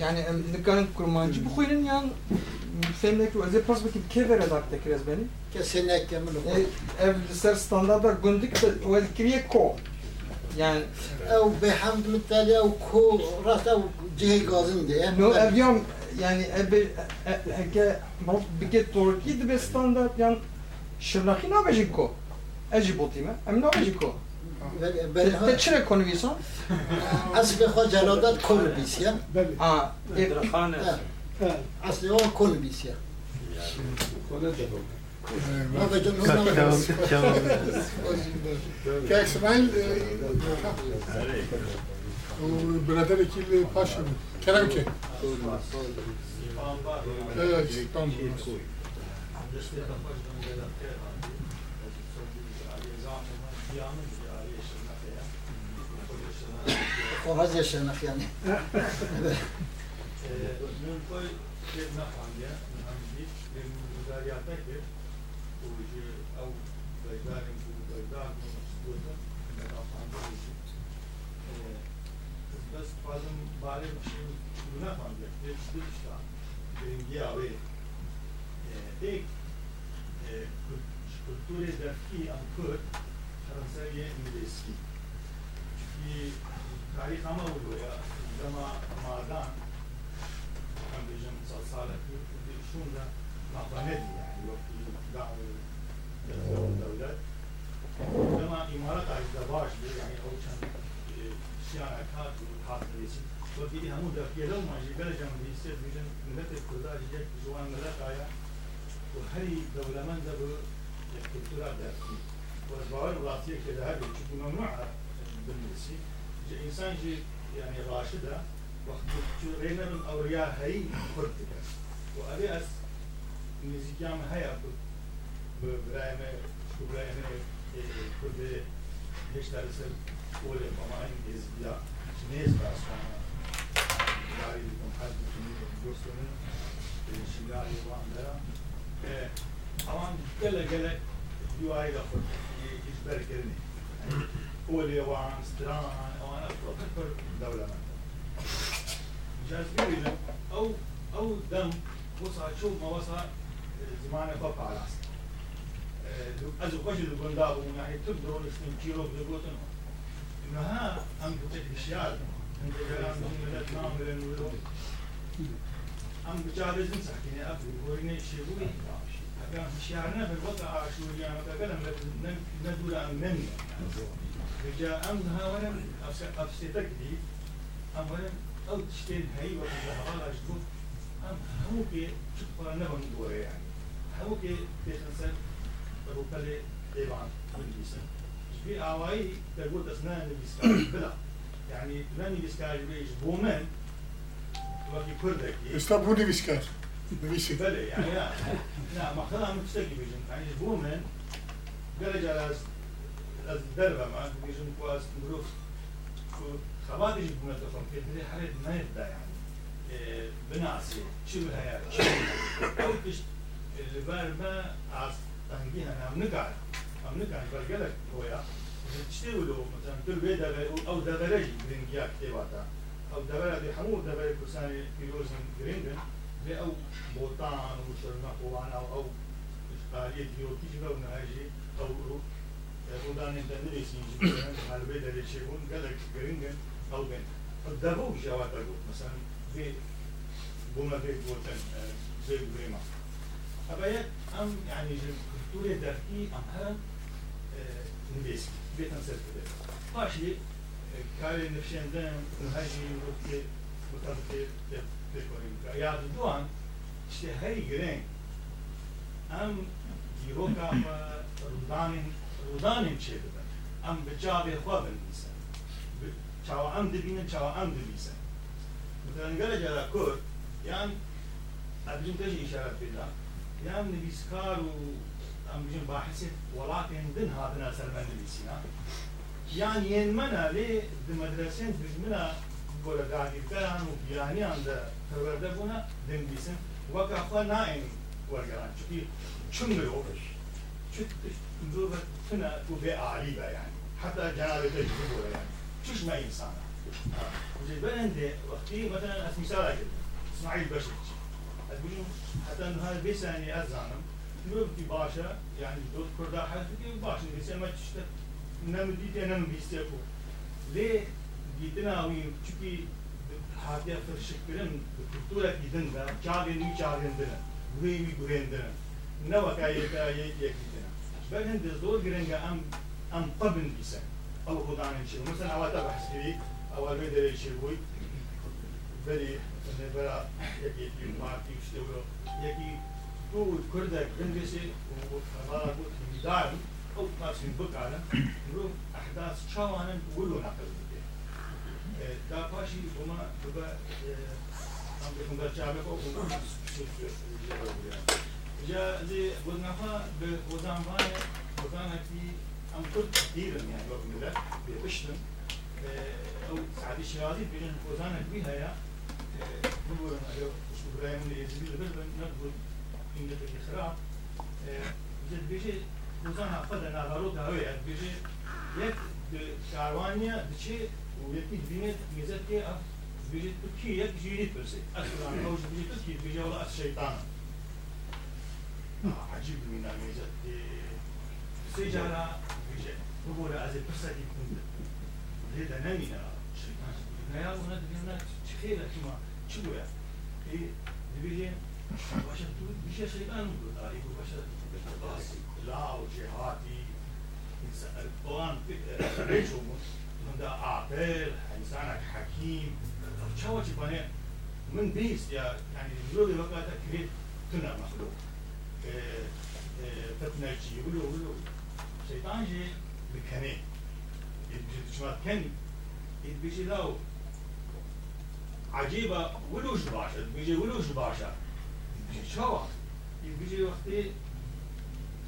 yani em nikarin kurmancı bu kuyunun yan fهم نکرد از پس بکی که وره دارت تکر از beni Kesinlikle bunu. ev ser standarda gündük de o kriye ko yani او به حمد متعالی او کو راست او جهه گازن دیه no ev yan yani ev heke mal bike Turkiye de be standart yan şırnakı ne bejin ko Eci botime em ne bejin ko Te çire konu visan اصل خود جلادت کل ev اصل او کل بیسیا ما به جنون که اسماعیل برادر اکیل پاشا بود کرم که tam Olmaz yaşamak yani. evet. Mülkoy Şebna Hamdiye, Hamdi, Mülkoy Kurucu, Av, Daydar'ın Kurucu, Daydar'ın Kurucu, Das bazen bari bir şey bulunamam diye. Geçti işte. Birinci abi. Ek kulturi defki ankır Fransa'ya İngilizki. Çünkü تاريخ اموي عندما مادان كان بيجن صلصالة شون معطانتي يعني وقت دعوا الدولة عندما امارات عجزة باش يعني أو كان شيانا كات وحاط ريسي وفي همو دفية لو ما جي بلجم بيستير بيجن ملت الكرداج جيك جوان ملت آيا وهري دولة من دبو الكلتورا دارتي وزباور ولاتيك كده هبي ممنوعة بالنسي إنسان جي يعني راشدة وقت رينا من أورياء هاي كردك وأبي أس نزيجام هاي أبو برايم برايم كرد هيش ترسل أولي طبعا إزبيا شنيز باسوانا داري لكم حد شنيز بوستون شنغالي واندرا طبعا قال قال يو هاي دخل يجبر كرني هو اللي يبغى عن وليوان ستران اوان اكبر دوله جاذبيه له أو أو دم وصل تشوف ما وصل زمان بابا على أصلا ازو قجل بنداغو ناحيه تبدو لسن كيلو بلغوتنا انه ها ام بتك بشيال انت جلان دون ملت نام بلن ولو ام بجالز نسح كيني افو ويني شيبوي اكام شيارنا في الوضع عاشو يعني اكلم ندولا ام نمي بجامها ولم أبسطك دي أم ولم أو تشتين هاي وتزهرا أجدو أم هوك شقا نهن دوري يعني. هوك تخلص روكالي ديبان من بيسا. في أواي تقول أسنان بيسكار بلا. يعني ناني بيسكار بيش بومن. وكي كردك. استبوني بيسكار بيسي. بلا يعني لا. لا ما خلا متشتكي بيجن. يعني بومن. قال جلاس از دەربە مان بێژم خواست مرۆڤ خەڵاتیش بوونەتە خۆم پێدرێ هەرێت نێتدایان بناسی چ هەیە ئەو پشت لەبەر بە ئاستەنگی هەنام نکار ئەم نکار بەرگەلک بۆیە شتێ ولۆ مەسەن تر بێ دەبێ ئەو دەبەرەی گرنگیا کتێباتە ئەو دەبەرە بێ هەموو دەبەرە کورسانی پیرۆزن گرنگن بێ ئەو بۆتان و شەرمە قوڵانە و ئەو اشقالیە دیۆتیش بەو نهێژی ئەو دەبوودانێ دەنرێکی هەربێ دەرێکی بوون گەلێک گرنگە هەڵبێن دەبوو ژاواتە بوو مەسان بێ بوومە بێ بۆتەن زێ برێما ئەبەیە ئەم یعنی کولتورێ دەرکی ئەم هەر آه، نوێسی بێتەن سەر بدێت باشی آه، کارێ في هەژی بۆتەن پێکۆڕی یاد دوان شتێ هەری گرنگ. ئەم دیرۆکە ڕوودانین بودانیم چێ ببن ئەم بە جابێ خوا بنویسن. چاوە ئەم دەبینن چاوە ئەم دەویسن بەگەرە جارا کورد یان ئەبژین تەژی ئیشارە پێدا یان نویسکار و ئەمژین باحسێت وڵاتێن دن هاتنا سەرمە نویسینا. یان یێنمەە لێ دمەدرسێن دژمنە بۆ لە داگیرکەران و بیانیان دە پەروەردە بوونە دەنویسن وەکە خوا نائین وەرگەران چکی چون مرۆڤش چ نزوبة تنا وبي عاليبة يعني. حتى جنابة تجربة يعني. شوش ما إنسان وجد بلند وقتي مثلا مثال أجل إسماعيل بشر. أقولون حتى إنه هذا بيساني أزانم نوبتي باشا يعني دوت كردا حالتي باشا بيسان ما تشتت نم ديتي نم بيستيقو ليه جيتنا وين؟ چونكي هاتيا فرشك كرم بكتورة جدن دا جاگن وي جاگن دنا وي وي بغين دنا نوا كاي كاي يك بل هەندە زۆر گرنگە ئەم ئەم قبن بیسن ئەو خوددانن چی؟ مثل ئەواتە بەحسکری ئەوە لێ يكي چی بووی بەری يكي یەکێتی كردا شتەوە یەکی دوو کوردە گرنگەسێ دار ئەو قاسم بکارە مرۆڤ احداث چاوانن ولو نقل بێ دا پاشی بۆما أو ئەم بەرچاوێک ئەو جا لي وزنها بوزن ماي وزنها كي أم كنت ديرا يعني وقت ملا بيشتم آه، أو سعدي شرادي بين وزنها بيها يا. آه، هو شو برايم اللي يجري لبل نقول إن ده الخراب. آه، جد بيجي وزنها فدا نهارو دهوي يعني بيجي يك شعروانيا بشي ويكي دينت ميزتي بيجي تركيا يك جيني ترسي. أصلا موجود بيجي تركيا بيجي ولا الشيطان. عجيب من الميزات سيجعل هو عايز البرساتي يكون هذا نامنا شركات يا ولد الناس تخيل كما تشوي إيه نبيه واش تقول مش شيء الان يقول واش راسي لا وجهاتي الان ريشو من ده عاقل انسانك حكيم تشاوتي بنات من بيس يعني زوري وقت أكيد تنا مخلوق فتناجي ولو ولو شيطان جي بكني يبجي جماعة كن يبجي لو عجيبة ولو جباشة يبجي ولو جباشة يبجي شوا يبجي وقتي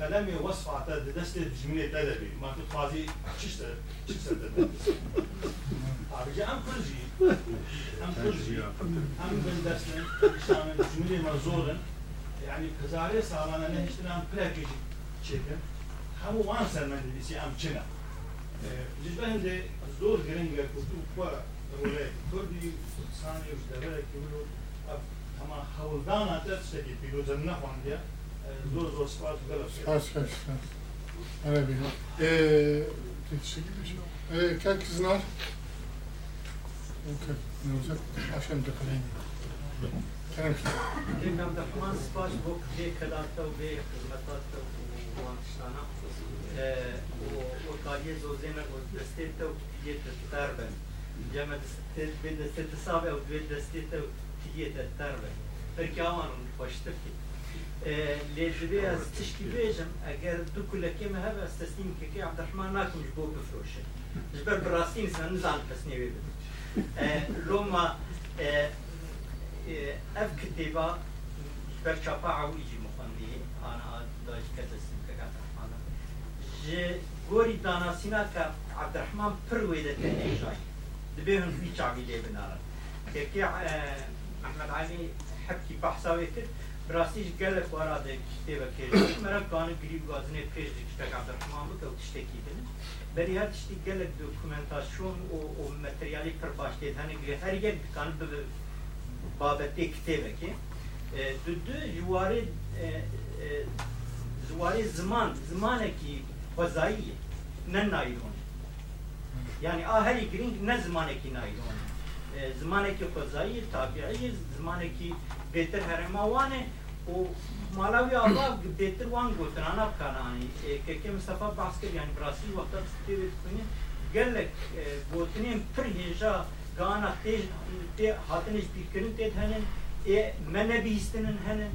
قلمي وصف عتا دست جملة تدبي ما في قاضي ششت ششت عبجي أم كل جي أم كل جي أم بندسنا شامل جملة مزورن يعني كزاري سالانا نهشتنا ام بلاكيجي تشيكن همو وان سلمان ديسي ام چنا جزبه هنده زور گرنگه کتو kwa روله کردی ثانی وش دبره که ولو اما حولدان تا تشتكي پیروزن نخواندیا زور زور سپاس غلط سپاس سپاس أنا بيها تتشكي بشو كان كزنار اوكي نوزك عشان دخلين كلام كان عبد الرحمن سباش بوك بيه كلاته وبيه خدمتاته وانشتانه وقاليه زوزينه ودستيته وتيه تتربن جمع دستيت بين دستيت سابع وبين دستيته وتيه تتربن بركي اوان خوشتفكي لجبي از تشكي بيجم اگر دو كلكي ما هبه استسليم كي عبد الرحمن ناكم جبو بفروشه جبر براستين سنزال تسنيوي بده لما بده لوما اف كتابة برشافة عويجي مخندي انا داش كذا سنك عبد الرحمن ج گوری داناسینا که عبدالرحمن پر ویده تنه جای دبیهن فی چاوی لی بنارن. که که احمد علی حبکی بحثاوی کرد براستیش گلک وارا ده کتابه که مرا کانو گریب گازنه پیش دی کتاب عبدالرحمن بکه و تشتکی بینه بری هر تشتی گلک دوکومنتاسیون و, و متریالی پر باشته هنه گری هر یک کتابه بابەتێک کتێبەکێ جوارێ زوارێ زمان زمانێکی خۆزاییە نە نایۆن یعنی ئاهەری گرنگ نە زمانێکی نایۆن زمانێکی خۆزایی تابیعی زمانێکی بێتر هەرێماوانێ و مالاوی ئاڵا بێتر وان گوترانە بکارانی کەکە مستەفا باس کرد یعنی براسی وەختە تێ بکنین گەلێک گوتنێن پر هێژە gana te te hatiniz dikirin te henin e mene bi histinin henin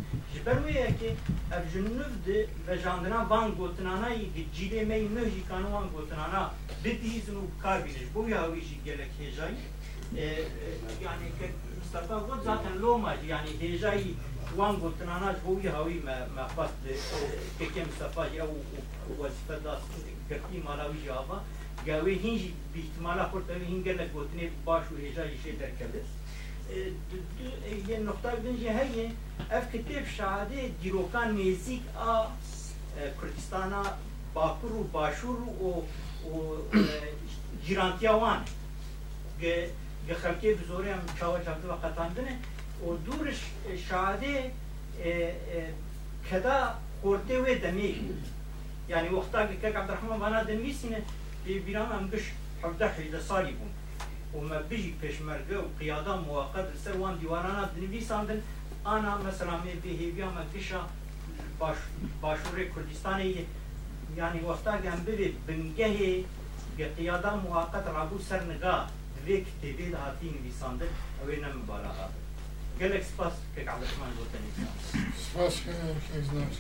ya ki ev junnuv de ve jandına van gotinana yi cile mey mühji kanu van gotinana de dizin u kabiniz bu ya vi ji gelek hejay e, e, yani ke Mustafa bu zaten lomaj yani hejay van gotinana bu ya vi me mehbas de ke Mustafa ya u vazife das kerti malavi java gavi hinj bi ihtimala kurtarı hingerlek gotine baş ve icra işe derkeliz. Ye nokta gidince heye ev kitap şahade dirokan nezik a e, Kürdistan'a Bakur u Başur o o jirantiya e, wan ge ge xalkê bi zorê em çawa çaptı ve qetandine o dûr e, şahadê keda kortê wê demê yani wexta ki kek Abdurrahman bana demîsîne دمی يعني وقتها كيك عبد الرحمن وانا دنويسينه بيرام ام قش حفظه حيله صالي بون وما بيجي پێشمەرگە و قیادا موقت سەر وان دیوارانە دنویساندن ئانا مەسەلا مێ بێهێویا مەگشە باش باشوورێ کوردستانی یانی وەفتاگەم ببێ بنگەهێ گە قیادا موقت ڕابوو سەر نگا دوێ کتێبێ هاتی نویساندن ئەوێ نەمبارە هات گەلێک سپاس کە عبدالرحمن بۆ تەنیسان سپاس کەزناش